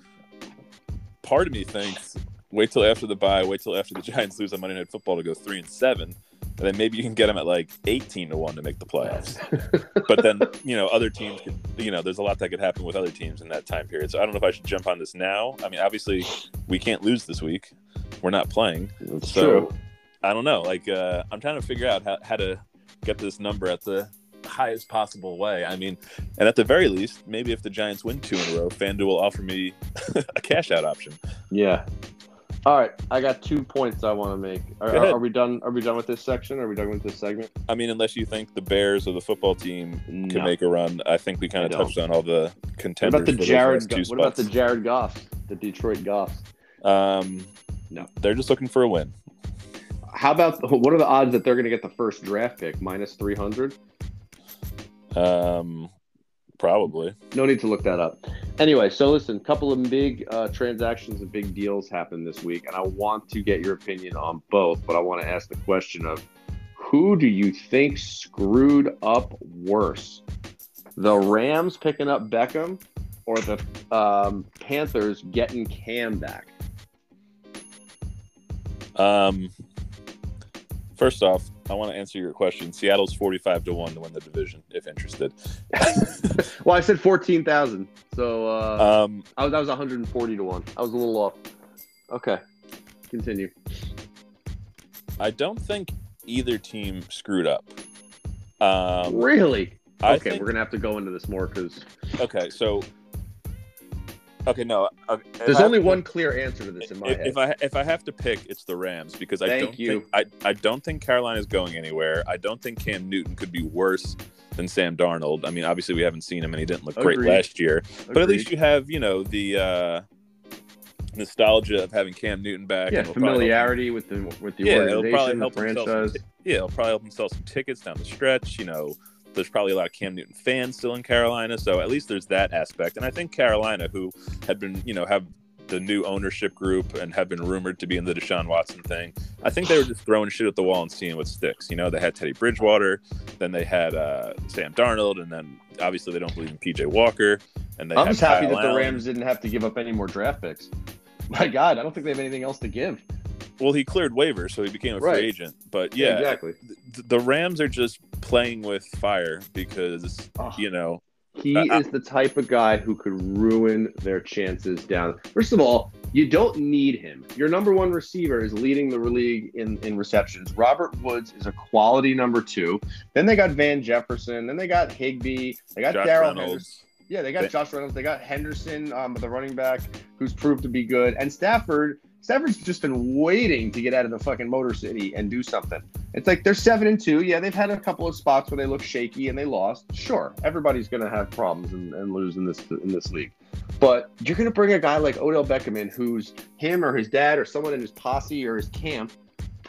part of me thinks wait till after the bye, wait till after the (laughs) Giants lose on Monday Night Football to go three and seven, and then maybe you can get them at like eighteen to one to make the playoffs. (laughs) but then you know other teams could, you know, there's a lot that could happen with other teams in that time period. So I don't know if I should jump on this now. I mean, obviously we can't lose this week. We're not playing. That's So true. I don't know. Like uh, I'm trying to figure out how, how to get this number at the highest possible way. I mean, and at the very least, maybe if the Giants win two in a row, FanDuel will offer me (laughs) a cash out option. Yeah. All right, I got two points I want to make. Are, Go are we done? Are we done with this section? Are we done with this segment? I mean, unless you think the Bears or the football team can make a run, I think we kind of touched on all the contenders. What about the Jared? two What about the. Jared Goffs? The Detroit Goffs. Um, No. they're just looking for a win. How about what are the odds that they're going to get the first draft pick? Minus three hundred. Um, probably. No need to look that up. Anyway, so listen, a couple of big uh, transactions and big deals happened this week, and I want to get your opinion on both. But I want to ask the question of who do you think screwed up worse, the Rams picking up Beckham, or the um, Panthers getting Cam back? Um, first off, I want to answer your question. Seattle's forty-five to one to win the division, if interested. (laughs) Well, I said fourteen thousand, so uh, Um, I was, that was one hundred and forty to one. I was a little off. Okay, continue. I don't think either team screwed up. Um, really? Okay, think- we're gonna have to go into this more because okay, so okay, no. Okay, there's I only to- one clear answer to this in my if, head. if I if I have to pick, it's the Rams because I Thank don't you. think I, I don't think Carolina's going anywhere. I don't think Cam Newton could be worse than Sam Darnold. I mean, obviously we haven't seen him and he didn't look great last year, but at least you have you know the uh, nostalgia of having Cam Newton back. yeah, and it'll probably help him- familiarity with the with the Yeah, it'll probably organization, the help some franchise. ti- yeah, it'll probably help him sell some tickets down the stretch. You know, there's probably a lot of Cam Newton fans still in Carolina, so at least there's that aspect. And I think Carolina, who had been, you know, have the new ownership group and have been rumored to be in the Deshaun Watson thing, I think they were just throwing shit at the wall and seeing what sticks. You know, they had Teddy Bridgewater, then they had uh, Sam Darnold, and then obviously they don't believe in PJ Walker. And they I'm just happy Kyle that the Rams didn't have to give up any more draft picks. My God, I don't think they have anything else to give. Well, he cleared waivers, so he became a Right. free agent. But yeah, exactly. th- the Rams are just playing with fire because Oh. you know He Uh, uh, is the type of guy who could ruin their chances down. First of all, you don't need him. Your number one receiver is leading the league in, in receptions. Robert Woods is a quality number two. Then they got Van Jefferson. Then they got Higbee. They got Daryl Reynolds. Henderson. Yeah, they got Josh Reynolds. They got Henderson, um, the running back, who's proved to be good. And Stafford, Stafford's just been waiting to get out of the fucking Motor City and do something. It's like they're seven and two. Yeah, they've had a couple of spots where they look shaky and they lost. Sure, everybody's going to have problems and, and lose in this in this league. But you're going to bring a guy like Odell Beckham in, who's him or his dad or someone in his posse or his camp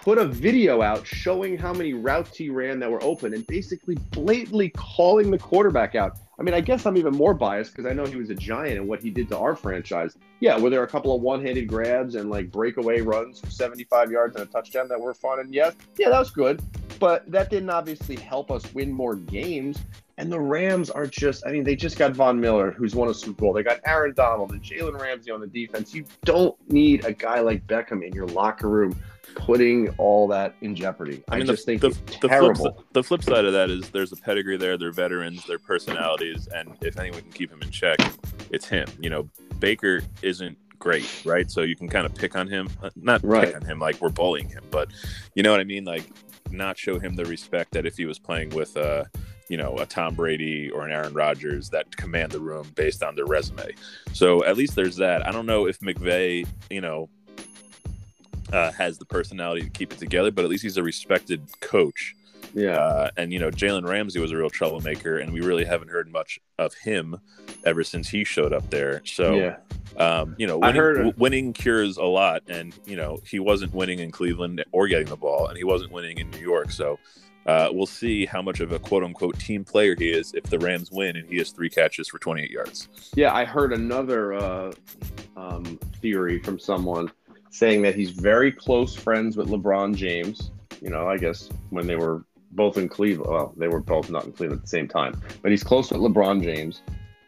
put a video out showing how many routes he ran that were open and basically blatantly calling the quarterback out. I mean, I guess I'm even more biased because I know he was a giant and what he did to our franchise. Yeah, were there a couple of one-handed grabs and like breakaway runs for 75 yards and a touchdown that were fun? And yes, yeah, that was good. But that didn't obviously help us win more games. And the Rams are just, I mean, they just got Von Miller, who's won a Super Bowl. They got Aaron Donald and Jalen Ramsey on the defense. You don't need a guy like Beckham in your locker room putting all that in jeopardy. I, I mean, just the, think the, the flip, the flip side of that is there's a pedigree there. They're veterans, they're personalities, and if anyone can keep him in check, it's him. You know, Baker isn't great, right? So you can kind of pick on him, Uh, not Right. pick on him like we're bullying him, but you know what I mean. Like, not show him the respect that if he was playing with uh you know a Tom Brady or an Aaron Rodgers that command the room based on their resume. So at least there's that. I don't know if McVay, you know, uh, has the personality to keep it together, but at least he's a respected coach. yeah. Uh, and you know, Jalen Ramsey was a real troublemaker, and we really haven't heard much of him ever since he showed up there. So, yeah. um, you know, I winning, heard- w- winning cures a lot, and you know, he wasn't winning in Cleveland or getting the ball, and he wasn't winning in New York. So, uh, we'll see how much of a quote unquote team player he is if the Rams win and he has three catches for 28 yards. Yeah, I heard another uh, um, theory from someone saying that he's very close friends with LeBron James. You know, I guess when they were both in Cleveland, well, they were both not in Cleveland at the same time, but he's close with LeBron James.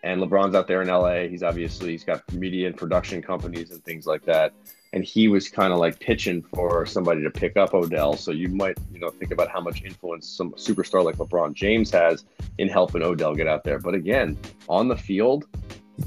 And LeBron's out there in LA. He's obviously he's got media and production companies and things like that. And he was kind of like pitching for somebody to pick up Odell. So you might, you know, think about how much influence some superstar like LeBron James has in helping Odell get out there. But again, on the field,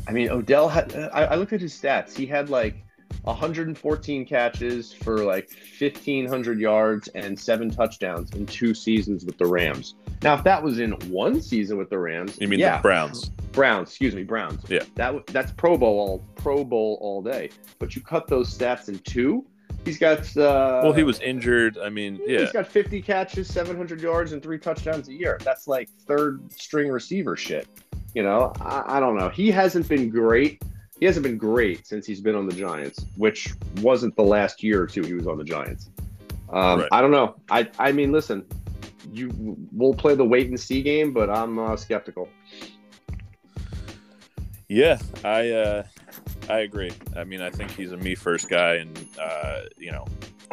I mean, Odell had. I, I looked at his stats. He had like 114 catches for like 1,500 yards and seven touchdowns in two seasons with the Rams. Now, if that was in one season with the Rams, You mean yeah, the Browns? Browns, excuse me, Browns. Yeah. that that's Pro Bowl all Pro Bowl all day. But you cut those stats in two. He's got. Uh, Well, he was injured. I mean, yeah, He's got 50 catches, 700 yards, and three touchdowns a year. That's like third string receiver shit. You know, I, I don't know. He hasn't been great. He hasn't been great since he's been on the Giants, which wasn't the last year or two he was on the Giants. Um, Right. I don't know. I I mean, listen, you we'll play the wait and see game, but I'm uh, skeptical. Yeah, I uh, I agree. I mean, I think he's a me first guy, and uh, you know,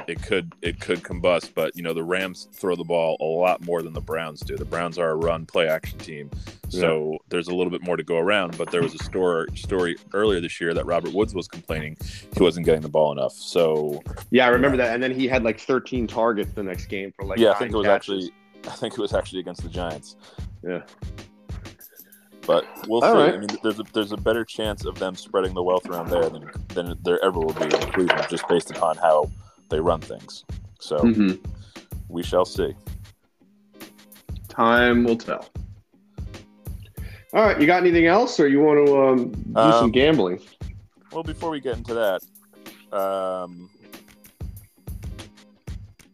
it could it could combust. But you know, the Rams throw the ball a lot more than the Browns do. The Browns are a run play action team, so there's a little bit more to go around. But there was a story story earlier this year that Robert Woods was complaining he wasn't getting the ball enough. So Yeah, I remember that. And then he had like 13 targets the next game for like yeah, I think it was catches. actually I think it was actually against the Giants. yeah. But we'll All see. right. I mean, there's a, there's a better chance of them spreading the wealth around there than than there ever will be in Cleveland, just based upon how they run things. So Mhm. we shall see. Time will tell. All right, you got anything else, or you want to um, do Um, some gambling? Well, before we get into that, um,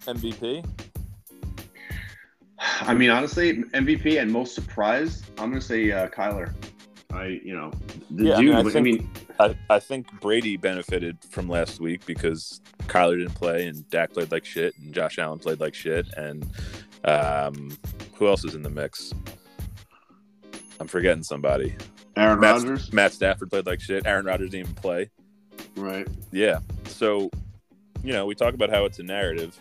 MVP. I mean, honestly, MVP and most surprised, I'm going to say uh, Kyler. I, you know, the Yeah, I mean, I I mean, think- I, I think Brady benefited from last week because Kyler didn't play and Dak played like shit and Josh Allen played like shit and um, who else is in the mix? I'm forgetting somebody. Aaron Rodgers, Matt Stafford played like shit. Aaron Rodgers didn't even play. right? Yeah. So, you know, we talk about how it's a narrative.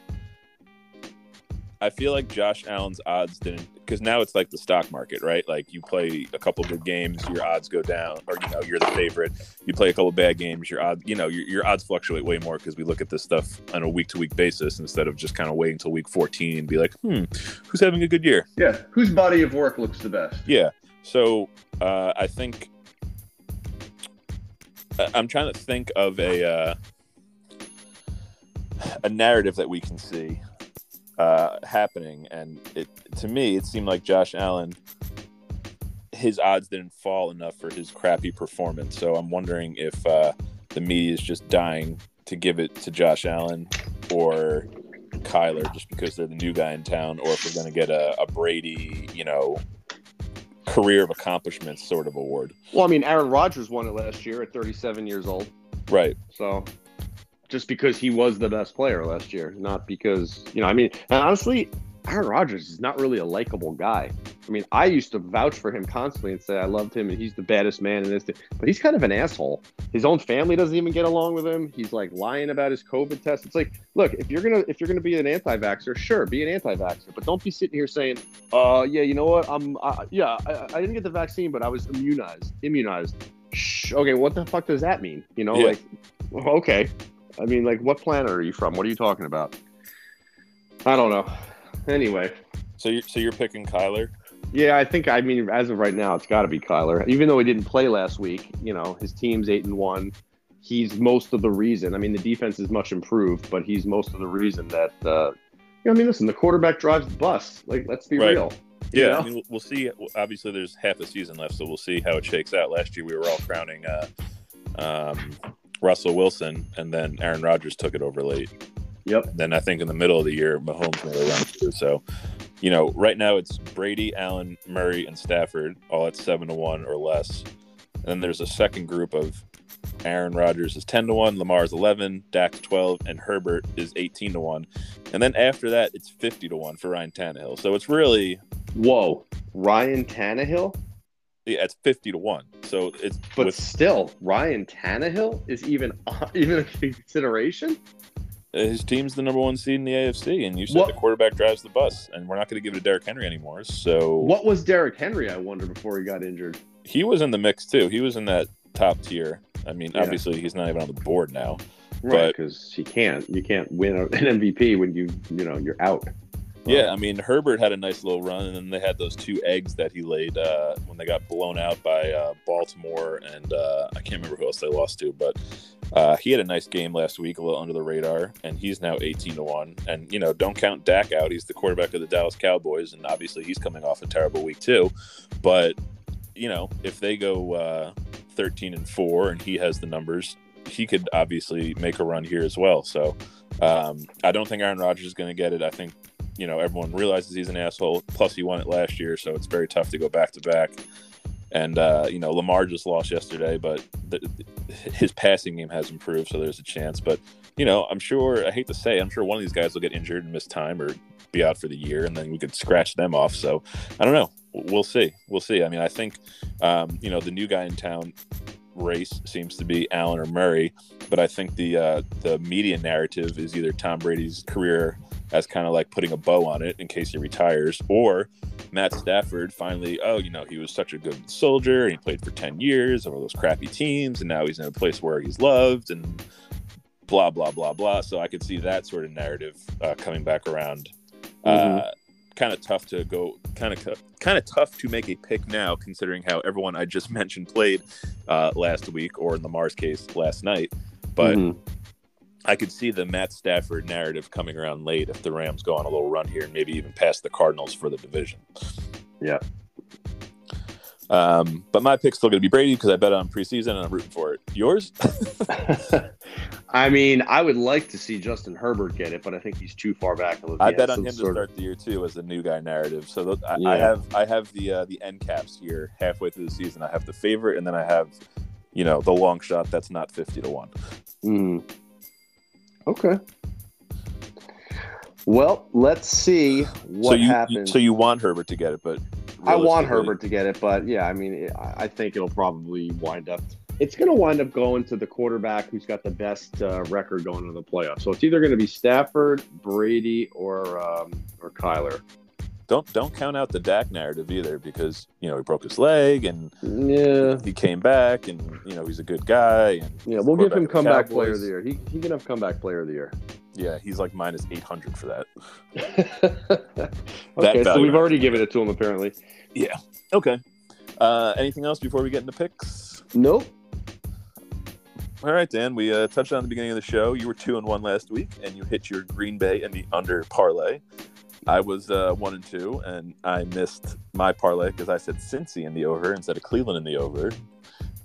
I feel like Josh Allen's odds didn't because now it's like the stock market, right? Like you play a couple good games, your odds go down, or you know you're the favorite. You play a couple bad games, your odds, you know, your, your odds fluctuate way more because we look at this stuff on a week to week basis instead of just kind of waiting until week 14 and be like, hmm, who's having a good year? Yeah, whose body of work looks the best? Yeah. So uh, I think I'm trying to think of a uh, a narrative that we can see uh, happening, and it to me it seemed like Josh Allen his odds didn't fall enough for his crappy performance. So I'm wondering if uh, the media is just dying to give it to Josh Allen or Kyler just because they're the new guy in town, or if we're going to get a, a Brady, you know, career of accomplishments sort of award. Well, I mean, Aaron Rodgers won it last year at 37 years old. Right. So just because he was the best player last year, not because, you know, I mean, honestly, Aaron Rodgers is not really a likable guy. I mean, I used to vouch for him constantly and say I loved him and he's the baddest man in this, but he's kind of an asshole. His own family doesn't even get along with him. He's like lying about his COVID test. It's like, look, if you're gonna if you're gonna be an anti-vaxer, sure, be an anti-vaxer, but don't be sitting here saying, uh, yeah, you know what, I'm, uh, yeah, I, I, didn't get the vaccine, but I was immunized, immunized. Shh, okay, what the fuck does that mean? You know, yeah. like, okay, I mean, like, what planet are you from? What are you talking about? I don't know. Anyway, so you're so you're picking Kyler? Yeah, I think. I mean, as of right now, it's got to be Kyler. Even though he didn't play last week, you know, his team's eight and one. He's most of the reason. I mean, the defense is much improved, but he's most of the reason that. Uh, you know, I mean, listen, the quarterback drives the bus. Like, let's be right. real. Yeah? I mean, we'll see. Obviously, there's half a season left, so we'll see how it shakes out. Last year, we were all crowning uh, um, Russell Wilson, and then Aaron Rodgers took it over late. Yep. Then I think in the middle of the year, Mahomes made a run too. So, you know, right now it's Brady, Allen, Murray, and Stafford, all at seven to one or less. And then there's a second group of Aaron Rodgers is ten to one, Lamar's eleven, Dak twelve, and Herbert is eighteen to one. And then after that, it's fifty to one for Ryan Tannehill. So it's really whoa, Ryan Tannehill. Yeah, it's fifty to one. So it's but with, still, Ryan Tannehill is even (laughs) even a consideration. Uh, his team's the number one seed in the AFC, and you said what? the quarterback drives the bus, and we're not going to give it to Derrick Henry anymore. So, what was Derrick Henry? I wonder before he got injured. He was in the mix too. He was in that top tier. I mean, yeah. obviously he's not even on the board now, right? Because he can't. You can't win an MVP when you you know you're out. Yeah, I mean Herbert had a nice little run, and then they had those two eggs that he laid uh, when they got blown out by uh, Baltimore, and uh, I can't remember who else they lost to, but uh, he had a nice game last week, a little under the radar, and he's now eighteen to one. And you know, don't count Dak out; he's the quarterback of the Dallas Cowboys, and obviously he's coming off a terrible week too. But you know, if they go uh, thirteen and four, and he has the numbers, he could obviously make a run here as well. So um, I don't think Aaron Rodgers is going to get it. I think you know everyone realizes he's an asshole. Plus, he won it last year, so it's very tough to go back to back. And uh, you know, Lamar just lost yesterday, but the, his passing game has improved, so there's a chance. But you know, I'm sure. I hate to say, I'm sure one of these guys will get injured and miss time or be out for the year, and then we could scratch them off. So I don't know. We'll see. We'll see. I mean, I think um, you know the new guy in town race seems to be Allen or Murray, but I think the uh, the media narrative is either Tom Brady's career as kind of like putting a bow on it in case he retires, or Matt Stafford finally, oh, you know, he was such a good soldier and he played for 10 years over those crappy teams, and now he's in a place where he's loved and blah, blah, blah, blah. So I could see that sort of narrative uh, coming back around. Mm-hmm. Uh, kind of tough to go kind of kind of tough to make a pick now considering how everyone i just (laughs) mentioned played uh, last week or in Lamar's case last night but mm-hmm. I could see the Matt Stafford narrative coming around late if the Rams go on a little run here and maybe even pass the Cardinals for the division. Yeah. Um, but my pick's still going to be Brady because I bet on preseason and I'm rooting for it. Yours? (laughs) I mean, I would like to see Justin Herbert get it, but I think he's too far back. I bet on him to start the year too as a new guy narrative. So th- I, yeah. I, have I have the uh, the end caps here halfway through the season. I have the favorite, and then I have you know the long shot that's not fifty to one. Mm. Okay. Well, let's see what so you, happens. So you want Herbert to get it, but I want Herbert to get it, but yeah, I mean, I think it'll probably wind up it's going to wind up going to the quarterback who's got the best uh, record going into the playoffs. So it's either going to be Stafford, Brady, or um, or Kyler. Don't don't count out the Dak narrative either, because you know he broke his leg and Yeah, he came back, and you know he's a good guy. And yeah, we'll give him comeback player of the year. He he can have comeback player of the year. Yeah, he's like minus eight hundred for that. (laughs) okay, so we've already given it to him apparently. Yeah okay. Uh, anything else before we get into picks? Nope. All right, Dan. We uh, touched on the beginning of the show. You were two and one last week, and you hit your Green Bay and the under parlay. I was uh, one and two, and I missed my parlay because I said Cincy in the over instead of Cleveland in the over.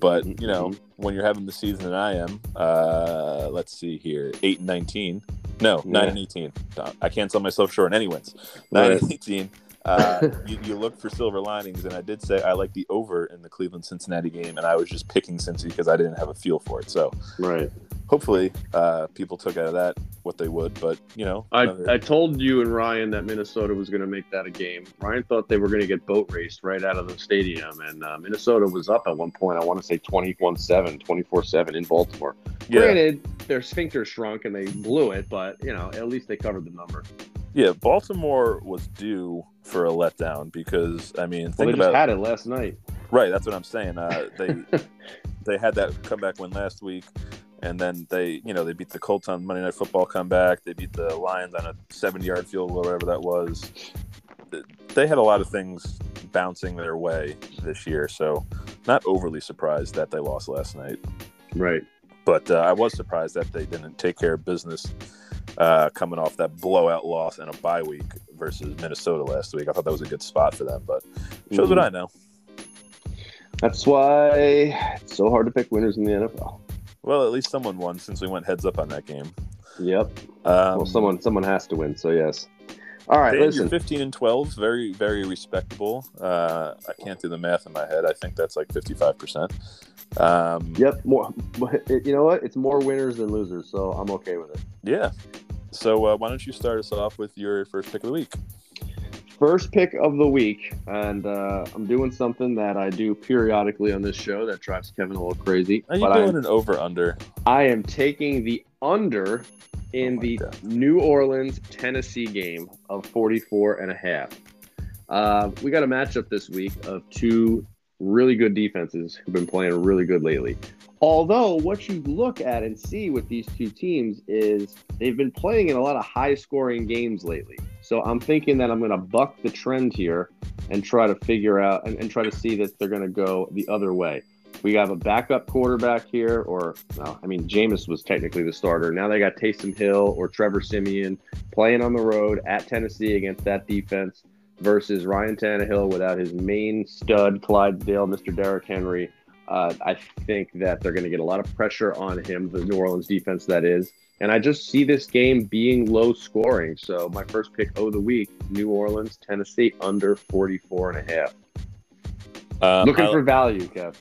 But you know, when you're having the season that I am, uh, let's see here, eight and nineteen. No, nine Yeah. and eighteen. I can't sell myself short in any wins. Nine Right. and eighteen. Uh, (laughs) you, you look for silver linings, and I did say I like the over in the Cleveland Cincinnati game, and I was just picking Cincy because I didn't have a feel for it. So Right. Hopefully, uh, people took out of that what they would. But you know, I, another- I told you and Ryan that Minnesota was going to make that a game. Ryan thought they were going to get boat raced right out of the stadium, and uh, Minnesota was up at one point. I want to say 21 7, 24 7 in Baltimore. yeah, Granted, their sphincter shrunk and they blew it, but, you know, at least they covered the number. yeah. Baltimore was due for a letdown because I mean, Well, think they just about had it last night. right. That's what I'm saying. Uh, they (laughs) they had that comeback win last week. And then they, you know, they beat the Colts on Monday Night Football comeback. They beat the Lions on a seven-yard field goal, whatever that was. They had a lot of things bouncing their way this year, so not overly surprised that they lost last night. Right. But uh, I was surprised that they didn't take care of business uh, coming off that blowout loss and a bye week versus Minnesota last week. I thought that was a good spot for them, but shows what I know. That's why it's so hard to pick winners in the NFL. Well, at least someone won since we went heads up on that game. Yep. Um, well, someone someone has to win, so yes. All right, listen. you're 15 and 12, very, very respectable. Uh, I can't do the math in my head. I think that's like 55%. Um, Yep. More. (laughs) You know what? It's more winners than losers, so I'm okay with it. Yeah. So uh, why don't you start us off with your first pick of the week? First pick of the week, and uh, I'm doing something that I do periodically on this show that drives Kevin a little crazy. Are you but doing I'm- an over under? I am taking the under in Oh the God. New Orleans Tennessee game of 44 and a half. Uh, we got a matchup this week of two really good defenses who've been playing really good lately. Although what you look at and see with these two teams is they've been playing in a lot of high scoring games lately. So I'm thinking that I'm going to buck the trend here and try to figure out and, and try to see that they're going to go the other way. We have a backup quarterback here, or no, I mean, Jameis was technically the starter. Now they got Taysom Hill or Trevor Siemian playing on the road at Tennessee against that defense versus Ryan Tannehill without his main stud, Clydesdale, Mr. Derrick Henry. Uh, I think that they're going to get a lot of pressure on him, the New Orleans defense, that is. And I just see this game being low scoring. So my first pick of the week, New Orleans, Tennessee, under 44 and a half. Um, Looking I- for value, Kev.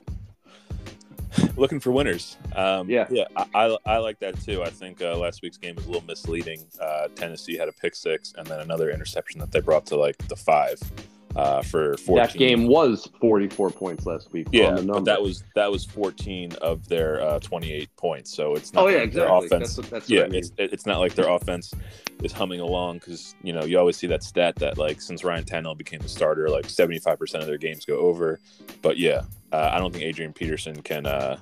(sighs) looking for winners. Um, Yeah. yeah, I, I, I like that too. I think uh, last week's game was a little misleading. Uh, Tennessee had a pick six and then another interception that they brought to like the five uh, for fourteen. That game was 44 points last week. Yeah, on the but that was that was fourteen of their uh, twenty-eight points. So it's not Oh yeah, like their exactly. offense. That's what, that's yeah, what I mean. it's it's not like their offense is humming along because you know you always see that stat that like since Ryan Tannehill became the starter, like seventy five percent of their games go over. But yeah, uh, I don't think Adrian Peterson can uh,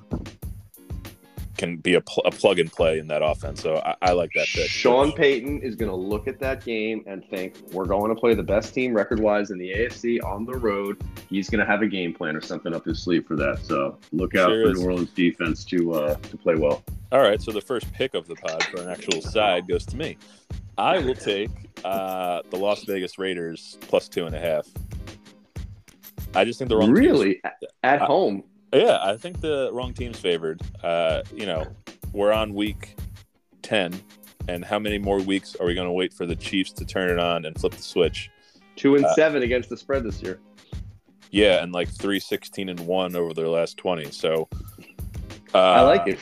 can be a, pl- a plug and play in that offense. So I, I like that pick. Sean Payton is going to look at that game and think we're going to play the best team record-wise in the AFC on the road. He's going to have a game plan or something up his sleeve for that. So look out Sure for is. New Orleans defense to uh, to play well. All right, so the first pick of the pod for an actual side goes to me. I will take uh, the Las Vegas Raiders plus two and a half. I just think the wrong team's- Really, at I- home. Yeah, I think the wrong team's favored. Uh, you know, we're on week ten, and how many more weeks are we going to wait for the Chiefs to turn it on and flip the switch? Two and uh, seven against the spread this year. Yeah, and like three sixteen and one over their last twenty. So uh, I like it.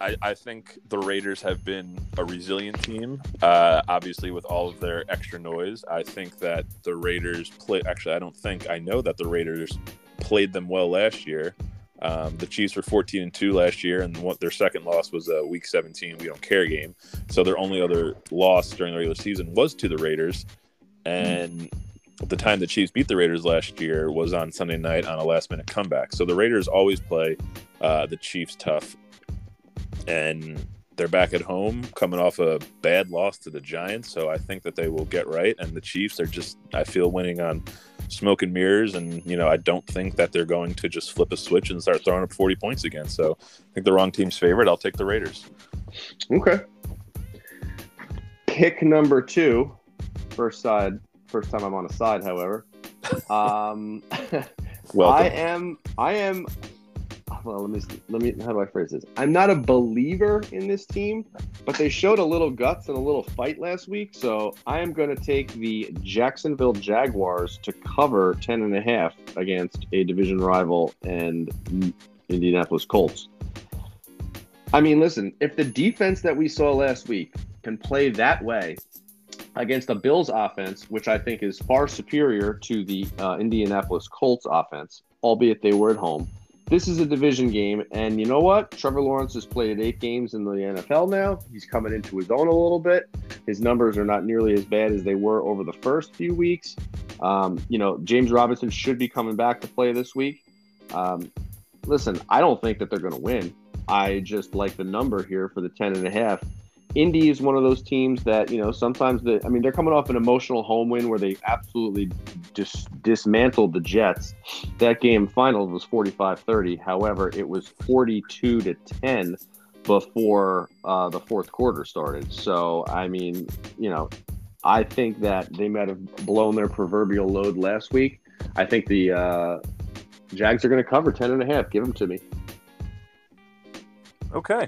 I, I think the Raiders have been a resilient team. Uh, obviously, with all of their extra noise, I think that the Raiders play. Actually, I don't think I know that the Raiders played them well last year. Um, the Chiefs were 14 and two last year, and what their second loss was a Week 17 We Don't Care game. So their only other loss during the regular season was to the Raiders, and the time the Chiefs beat the Raiders last year was on Sunday night on a last minute comeback. So the Raiders always play uh, the Chiefs tough, and they're back at home coming off a bad loss to the Giants. So I think that they will get right, and the Chiefs are just I feel winning on smoke and mirrors, and you know I don't think that they're going to just flip a switch and start throwing up 40 points again. So I think the wrong team's favorite. I'll take the Raiders. Okay. Pick number two, first side, first time I'm on a side, however. (laughs) Um, (laughs) Welcome. I am, I am. Well, let me let me. How do I phrase this? I'm not a believer in this team, but they showed a little guts and a little fight last week. So I am going to take the Jacksonville Jaguars to cover ten and a half against a division rival and Indianapolis Colts. I mean, listen, if the defense that we saw last week can play that way against the Bills offense, which I think is far superior to the uh, Indianapolis Colts offense, albeit they were at home. This is a division game, and you know what? Trevor Lawrence has played eight games in the NFL now. He's coming into his own a little bit. His numbers are not nearly as bad as they were over the first few weeks. Um, you know, James Robinson should be coming back to play this week. Um, listen, I don't think that they're going to win. I just like the number here for the 10 and a half. Indy is one of those teams that, you know, sometimes the I mean, they're coming off an emotional home win where they absolutely just dismantled the Jets. That game final was 45-30. However, it was 42 to 10 before uh, the fourth quarter started. So, I mean, you know, I think that they might have blown their proverbial load last week. I think the uh, Jags are going to cover 10 and a half. Give them to me. Okay.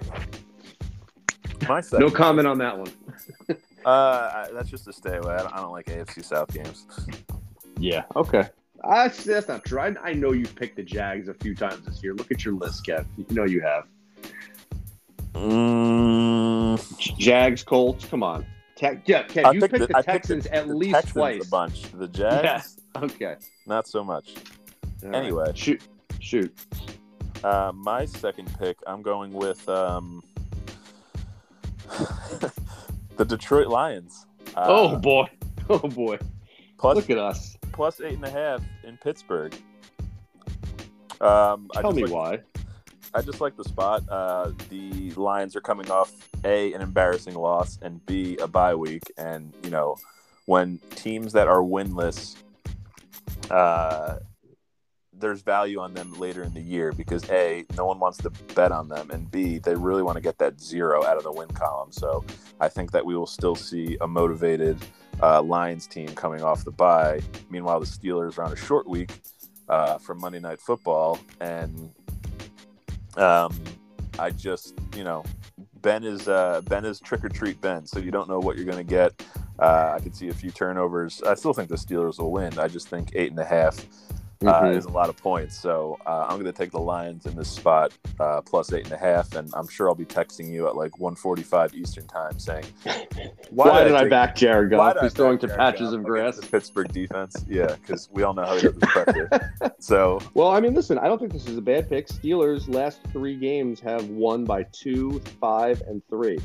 My second. No comment on that one. (laughs) Uh, that's just a stay away. I don't, I don't like AFC South games. Yeah. Okay. Uh, that's not true. I, I know you've picked the Jags a few times this year. Look at your list, Kev. You know you have. Mm, Jags, Colts. Come on. Te- yeah, Kev, I you picked picked the, I picked Texans at the least Texans twice. a bunch. The (laughs) Jags, Yeah. Okay. not so much. All right. Anyway. shoot. Shoot. Uh, my second pick, I'm going with um, (laughs) the Detroit Lions. Uh, oh boy. (laughs) Oh boy. plus Look at us. plus eight and a half in Pittsburgh. Um, I Tell me like- why. I just like the spot. Uh, the Lions are coming off a an embarrassing loss and b a bye week, and you know when teams that are winless, uh, there's value on them later in the year because a no one wants to bet on them, and b they really want to get that zero out of the win column. So I think that we will still see a motivated uh, Lions team coming off the bye. Meanwhile, the Steelers are on a short week uh, for Monday Night Football, and um, I just, you know, Ben is uh, Ben is trick or treat Ben, so you don't know what you're going to get. Uh, I could see a few turnovers. I still think the Steelers will win. I just think eight and a half uh, Mhm. is a lot of points. So uh, I'm going to take the Lions in this spot uh, plus eight and a half, and I'm sure I'll be texting you at like 1:45 Eastern time saying, (laughs) Why, did I take- back Jared why Goff? He's throwing to Jared patches Goff of grass. The Pittsburgh defense, yeah, because we all know how he does pressure. (laughs) So Well, I mean, listen, I don't think this is a bad pick. Steelers' last three games have won by two, five, and three.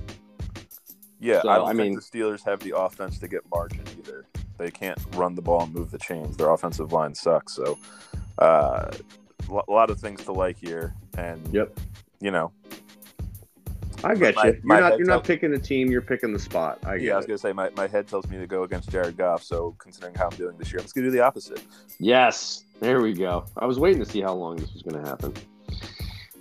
Yeah, So, I don't I think mean- the Steelers have the offense to get margin either. They can't run the ball and move the chains. Their offensive line sucks. So, uh, lo- a lot of things to like here, and Yep. you know, I get My- you. You're my not. You're not tells- picking the team. You're picking the spot. I get yeah, I was it. gonna say my, my head tells me to go against Jared Goff. So, considering how I'm doing this year, I'm just gonna do the opposite. Yes, there we go. I was waiting to see how long this was going to happen.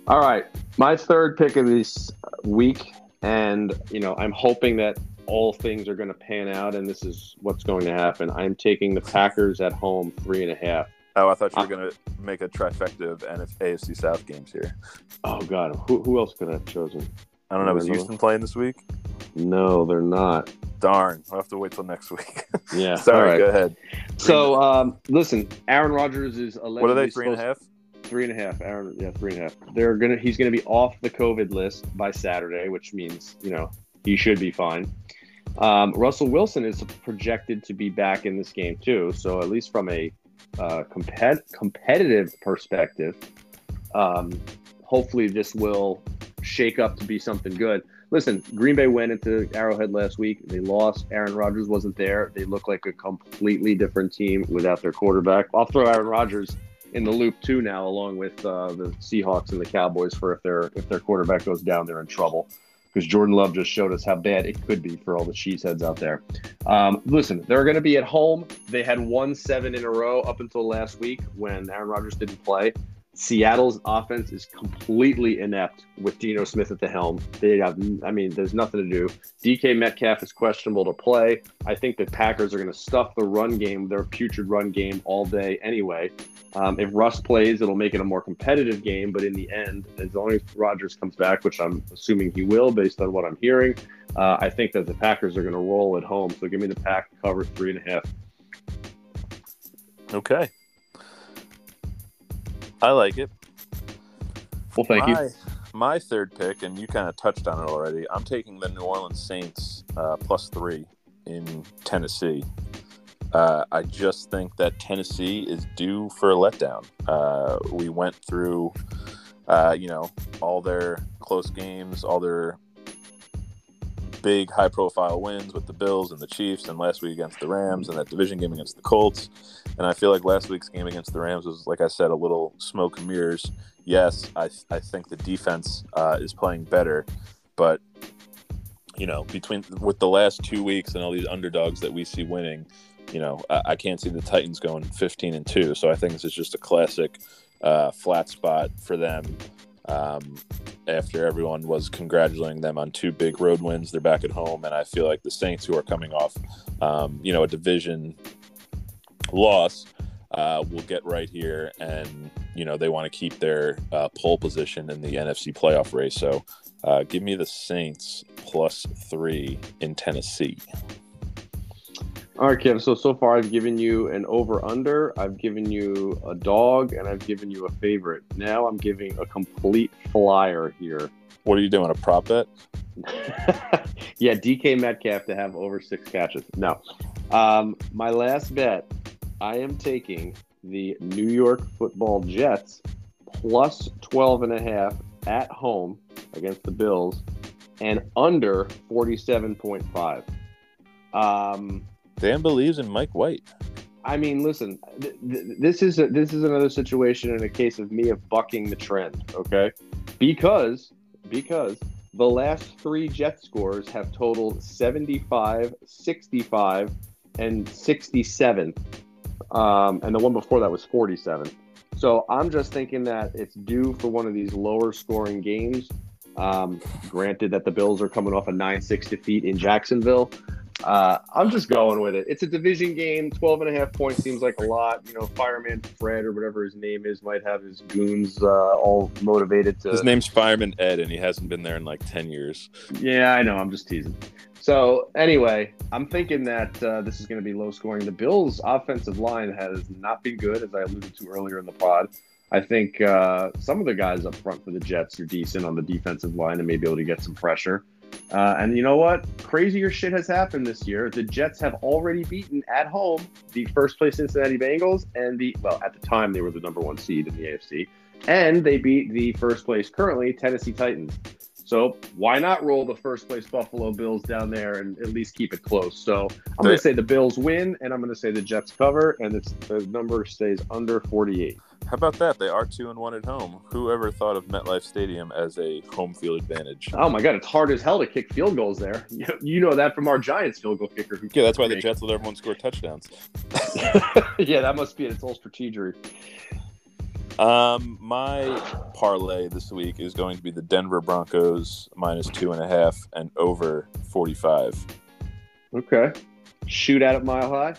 All right, my third pick of this week, and you know, I'm hoping that all things are going to pan out, and this is what's going to happen. I'm taking the Packers at home, three and a half. Oh, I thought you were Uh, gonna make a trifecta of NF- AFC South games here. Oh God, who, who else could I have chosen? I don't know. Is Houston playing this week? No, they're not. Darn, I'll have to wait till next week. (laughs) Yeah, Sorry, right. go ahead. So, um, listen, Aaron Rodgers is allegedly What are they? Three and a half? Three and a half. Aaron, yeah, three and a half. They're gonna. He's gonna be off the COVID list by Saturday, which means you know he should be fine. Um, Russell Wilson is projected to be back in this game too. So at least from a uh, compet- competitive perspective, Um, hopefully, this will shake up to be something good. Listen, Green Bay went into Arrowhead last week. They lost. Aaron Rodgers wasn't there. They look like a completely different team without their quarterback. I'll throw Aaron Rodgers in the loop too now, along with uh, the Seahawks and the Cowboys for if their if their quarterback goes down, they're in trouble. Because Jordan Love just showed us how bad it could be for all the cheeseheads out there. Um, listen, they're going to be at home. They had won seven in a row up until last week when Aaron Rodgers didn't play. Seattle's offense is completely inept with Geno Smith at the helm. They have, I mean, there's nothing to do. DK Metcalf is questionable to play. I think the Packers are going to stuff the run game, their putrid run game, all day anyway. Um, if Russ plays, it'll make it a more competitive game. But in the end, as long as Rodgers comes back, which I'm assuming he will, based on what I'm hearing, uh, I think that the Packers are going to roll at home. So give me the pack cover three and a half. Okay. I like it. Well, thank my, you. My third pick, and you kind of touched on it already. I'm taking the New Orleans Saints uh, plus three in Tennessee. Uh, I just think that Tennessee is due for a letdown. Uh, we went through, uh, you know, all their close games, all their big high profile wins with the Bills and the Chiefs, and last week against the Rams, and that division game against the Colts. And I feel like last week's game against the Rams was, like I said, a little smoke and mirrors. Yes, I, I think the defense uh, is playing better, but you know, between with the last two weeks and all these underdogs that we see winning, you know, I, I can't see the Titans going 15 and two. So I think this is just a classic uh, flat spot for them um, after everyone was congratulating them on two big road wins. They're back at home, and I feel like the Saints, who are coming off, um, you know, a division loss, uh, will get right here, and you know they want to keep their uh, pole position in the NFC playoff race. So, uh, give me the Saints plus three in Tennessee. All right, Kev. So so far, I've given you an over under. I've given you a dog, and I've given you a favorite. Now I'm giving a complete flyer here. What are you doing? A prop bet? (laughs) yeah, DK Metcalf to have over six catches. No, um, my last bet. I am taking the New York Football Jets plus 12 and a half at home against the Bills and under 47.5. Um, Dan believes in Mike White. I mean, listen, th- th- this is a, this is another situation in a case of me of bucking the trend, okay? Because because the last three Jet scores have totaled 75, 65, and 67. Um, and the one before that was 47. So I'm just thinking that it's due for one of these lower scoring games. Um, granted that the Bills are coming off a 9 6 defeat in Jacksonville. Uh, I'm just going with it. It's a division game. 12 and a half points seems like a lot. You know, Fireman Fred or whatever his name is might have his goons uh, all motivated to. His name's Fireman Ed, and he hasn't been there in like 10 years. Yeah, I know. I'm just teasing. So, anyway, I'm thinking that uh, this is going to be low scoring. The Bills' offensive line has not been good, as I alluded to earlier in the pod. I think uh, some of the guys up front for the Jets are decent on the defensive line and may be able to get some pressure. Uh, and you know what? Crazier shit has happened this year. The Jets have already beaten at home the first place Cincinnati Bengals and the, well, at the time they were the number one seed in the AFC. And they beat the first place currently Tennessee Titans. So why not roll the first place Buffalo Bills down there and at least keep it close? So I'm going to say the Bills win, and I'm going to say the Jets cover, and it's, the number stays under 48. How about that? They are two and one at home. Whoever thought of MetLife Stadium as a home field advantage? Oh my God, it's hard as hell to kick field goals there. You know that from our Giants field goal kicker. Who yeah, that's why the Jets let everyone score touchdowns. (laughs) yeah, that must be it. its whole strategy. Um, my parlay this week is going to be the Denver Broncos minus two and a half and over forty-five. Okay, shoot out at it mile high.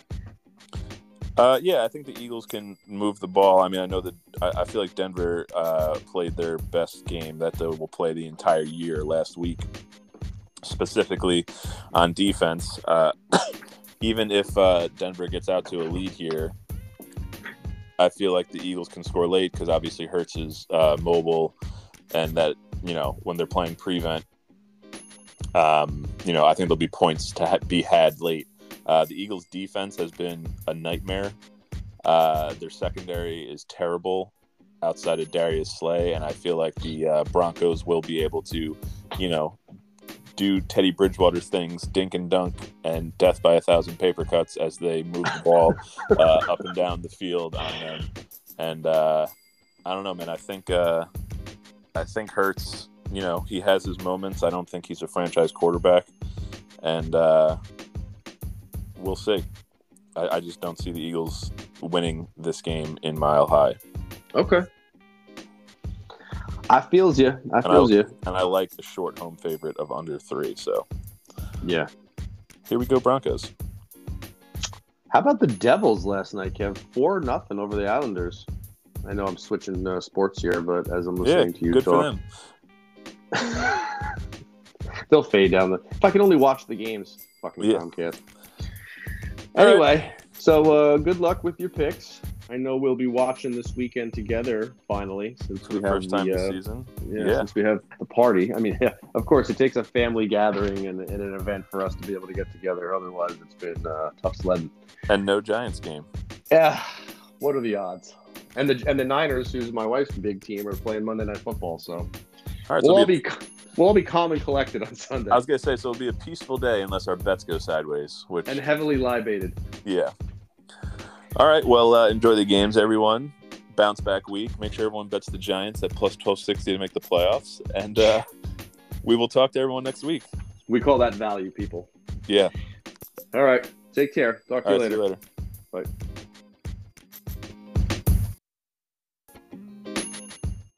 Uh, yeah, I think the Eagles can move the ball. I mean, I know that I, I feel like Denver uh, played their best game that they will play the entire year last week, specifically on defense. Uh, (coughs) even if uh, Denver gets out to a lead here, I feel like the Eagles can score late because obviously Hurts is uh, mobile, and that you know when they're playing prevent, um, you know I think there'll be points to ha- be had late. Uh, the Eagles' defense has been a nightmare. Uh, their secondary is terrible. outside of Darius Slay, and I feel like the uh, Broncos will be able to, you know, do Teddy Bridgewater's things, dink and dunk, and death by a thousand paper cuts as they move the ball uh, up and down the field on them. And uh, I don't know, man. I think uh, I think Hurts. You know, he has his moments. I don't think he's a franchise quarterback, and uh, we'll see. I, I just don't see the Eagles winning this game in Mile High. Okay. I feels you. I And feels I- you. And I like the short home favorite of under three. So Yeah. here we go, Broncos. How about the Devils last night, Kev? Four nothing over the Islanders. I know I'm switching uh, sports here, but as I'm Yeah, listening to you good for them. (laughs) they'll fade down the. If I can only watch the games, fucking Yeah. Comcast. All right. Anyway, so uh, good luck with your picks. I know we'll be watching this weekend together. Finally, since we the have first time the this uh, season. yeah, Yeah. since we have the party. I mean, (laughs) yeah, of course, it takes a family gathering and, and an event for us to be able to get together. Otherwise, it's been uh, tough sledding. And no Giants game. Yeah, what are the odds? And the and the Niners, who's my wife's big team, are playing Monday Night Football. So All right, so we'll all it'll be, be we'll all be calm and collected on Sunday I was gonna say so. It'll be a peaceful day unless our bets go sideways. Which and heavily libated. yeah. All right. Well, uh, enjoy the games, everyone. Bounce back week. Make sure everyone bets the Giants at plus twelve sixty to make the playoffs. And uh, we will talk to everyone next week. We call that value, people. Yeah. All right, take care. Talk to you right. Later. you later. Bye.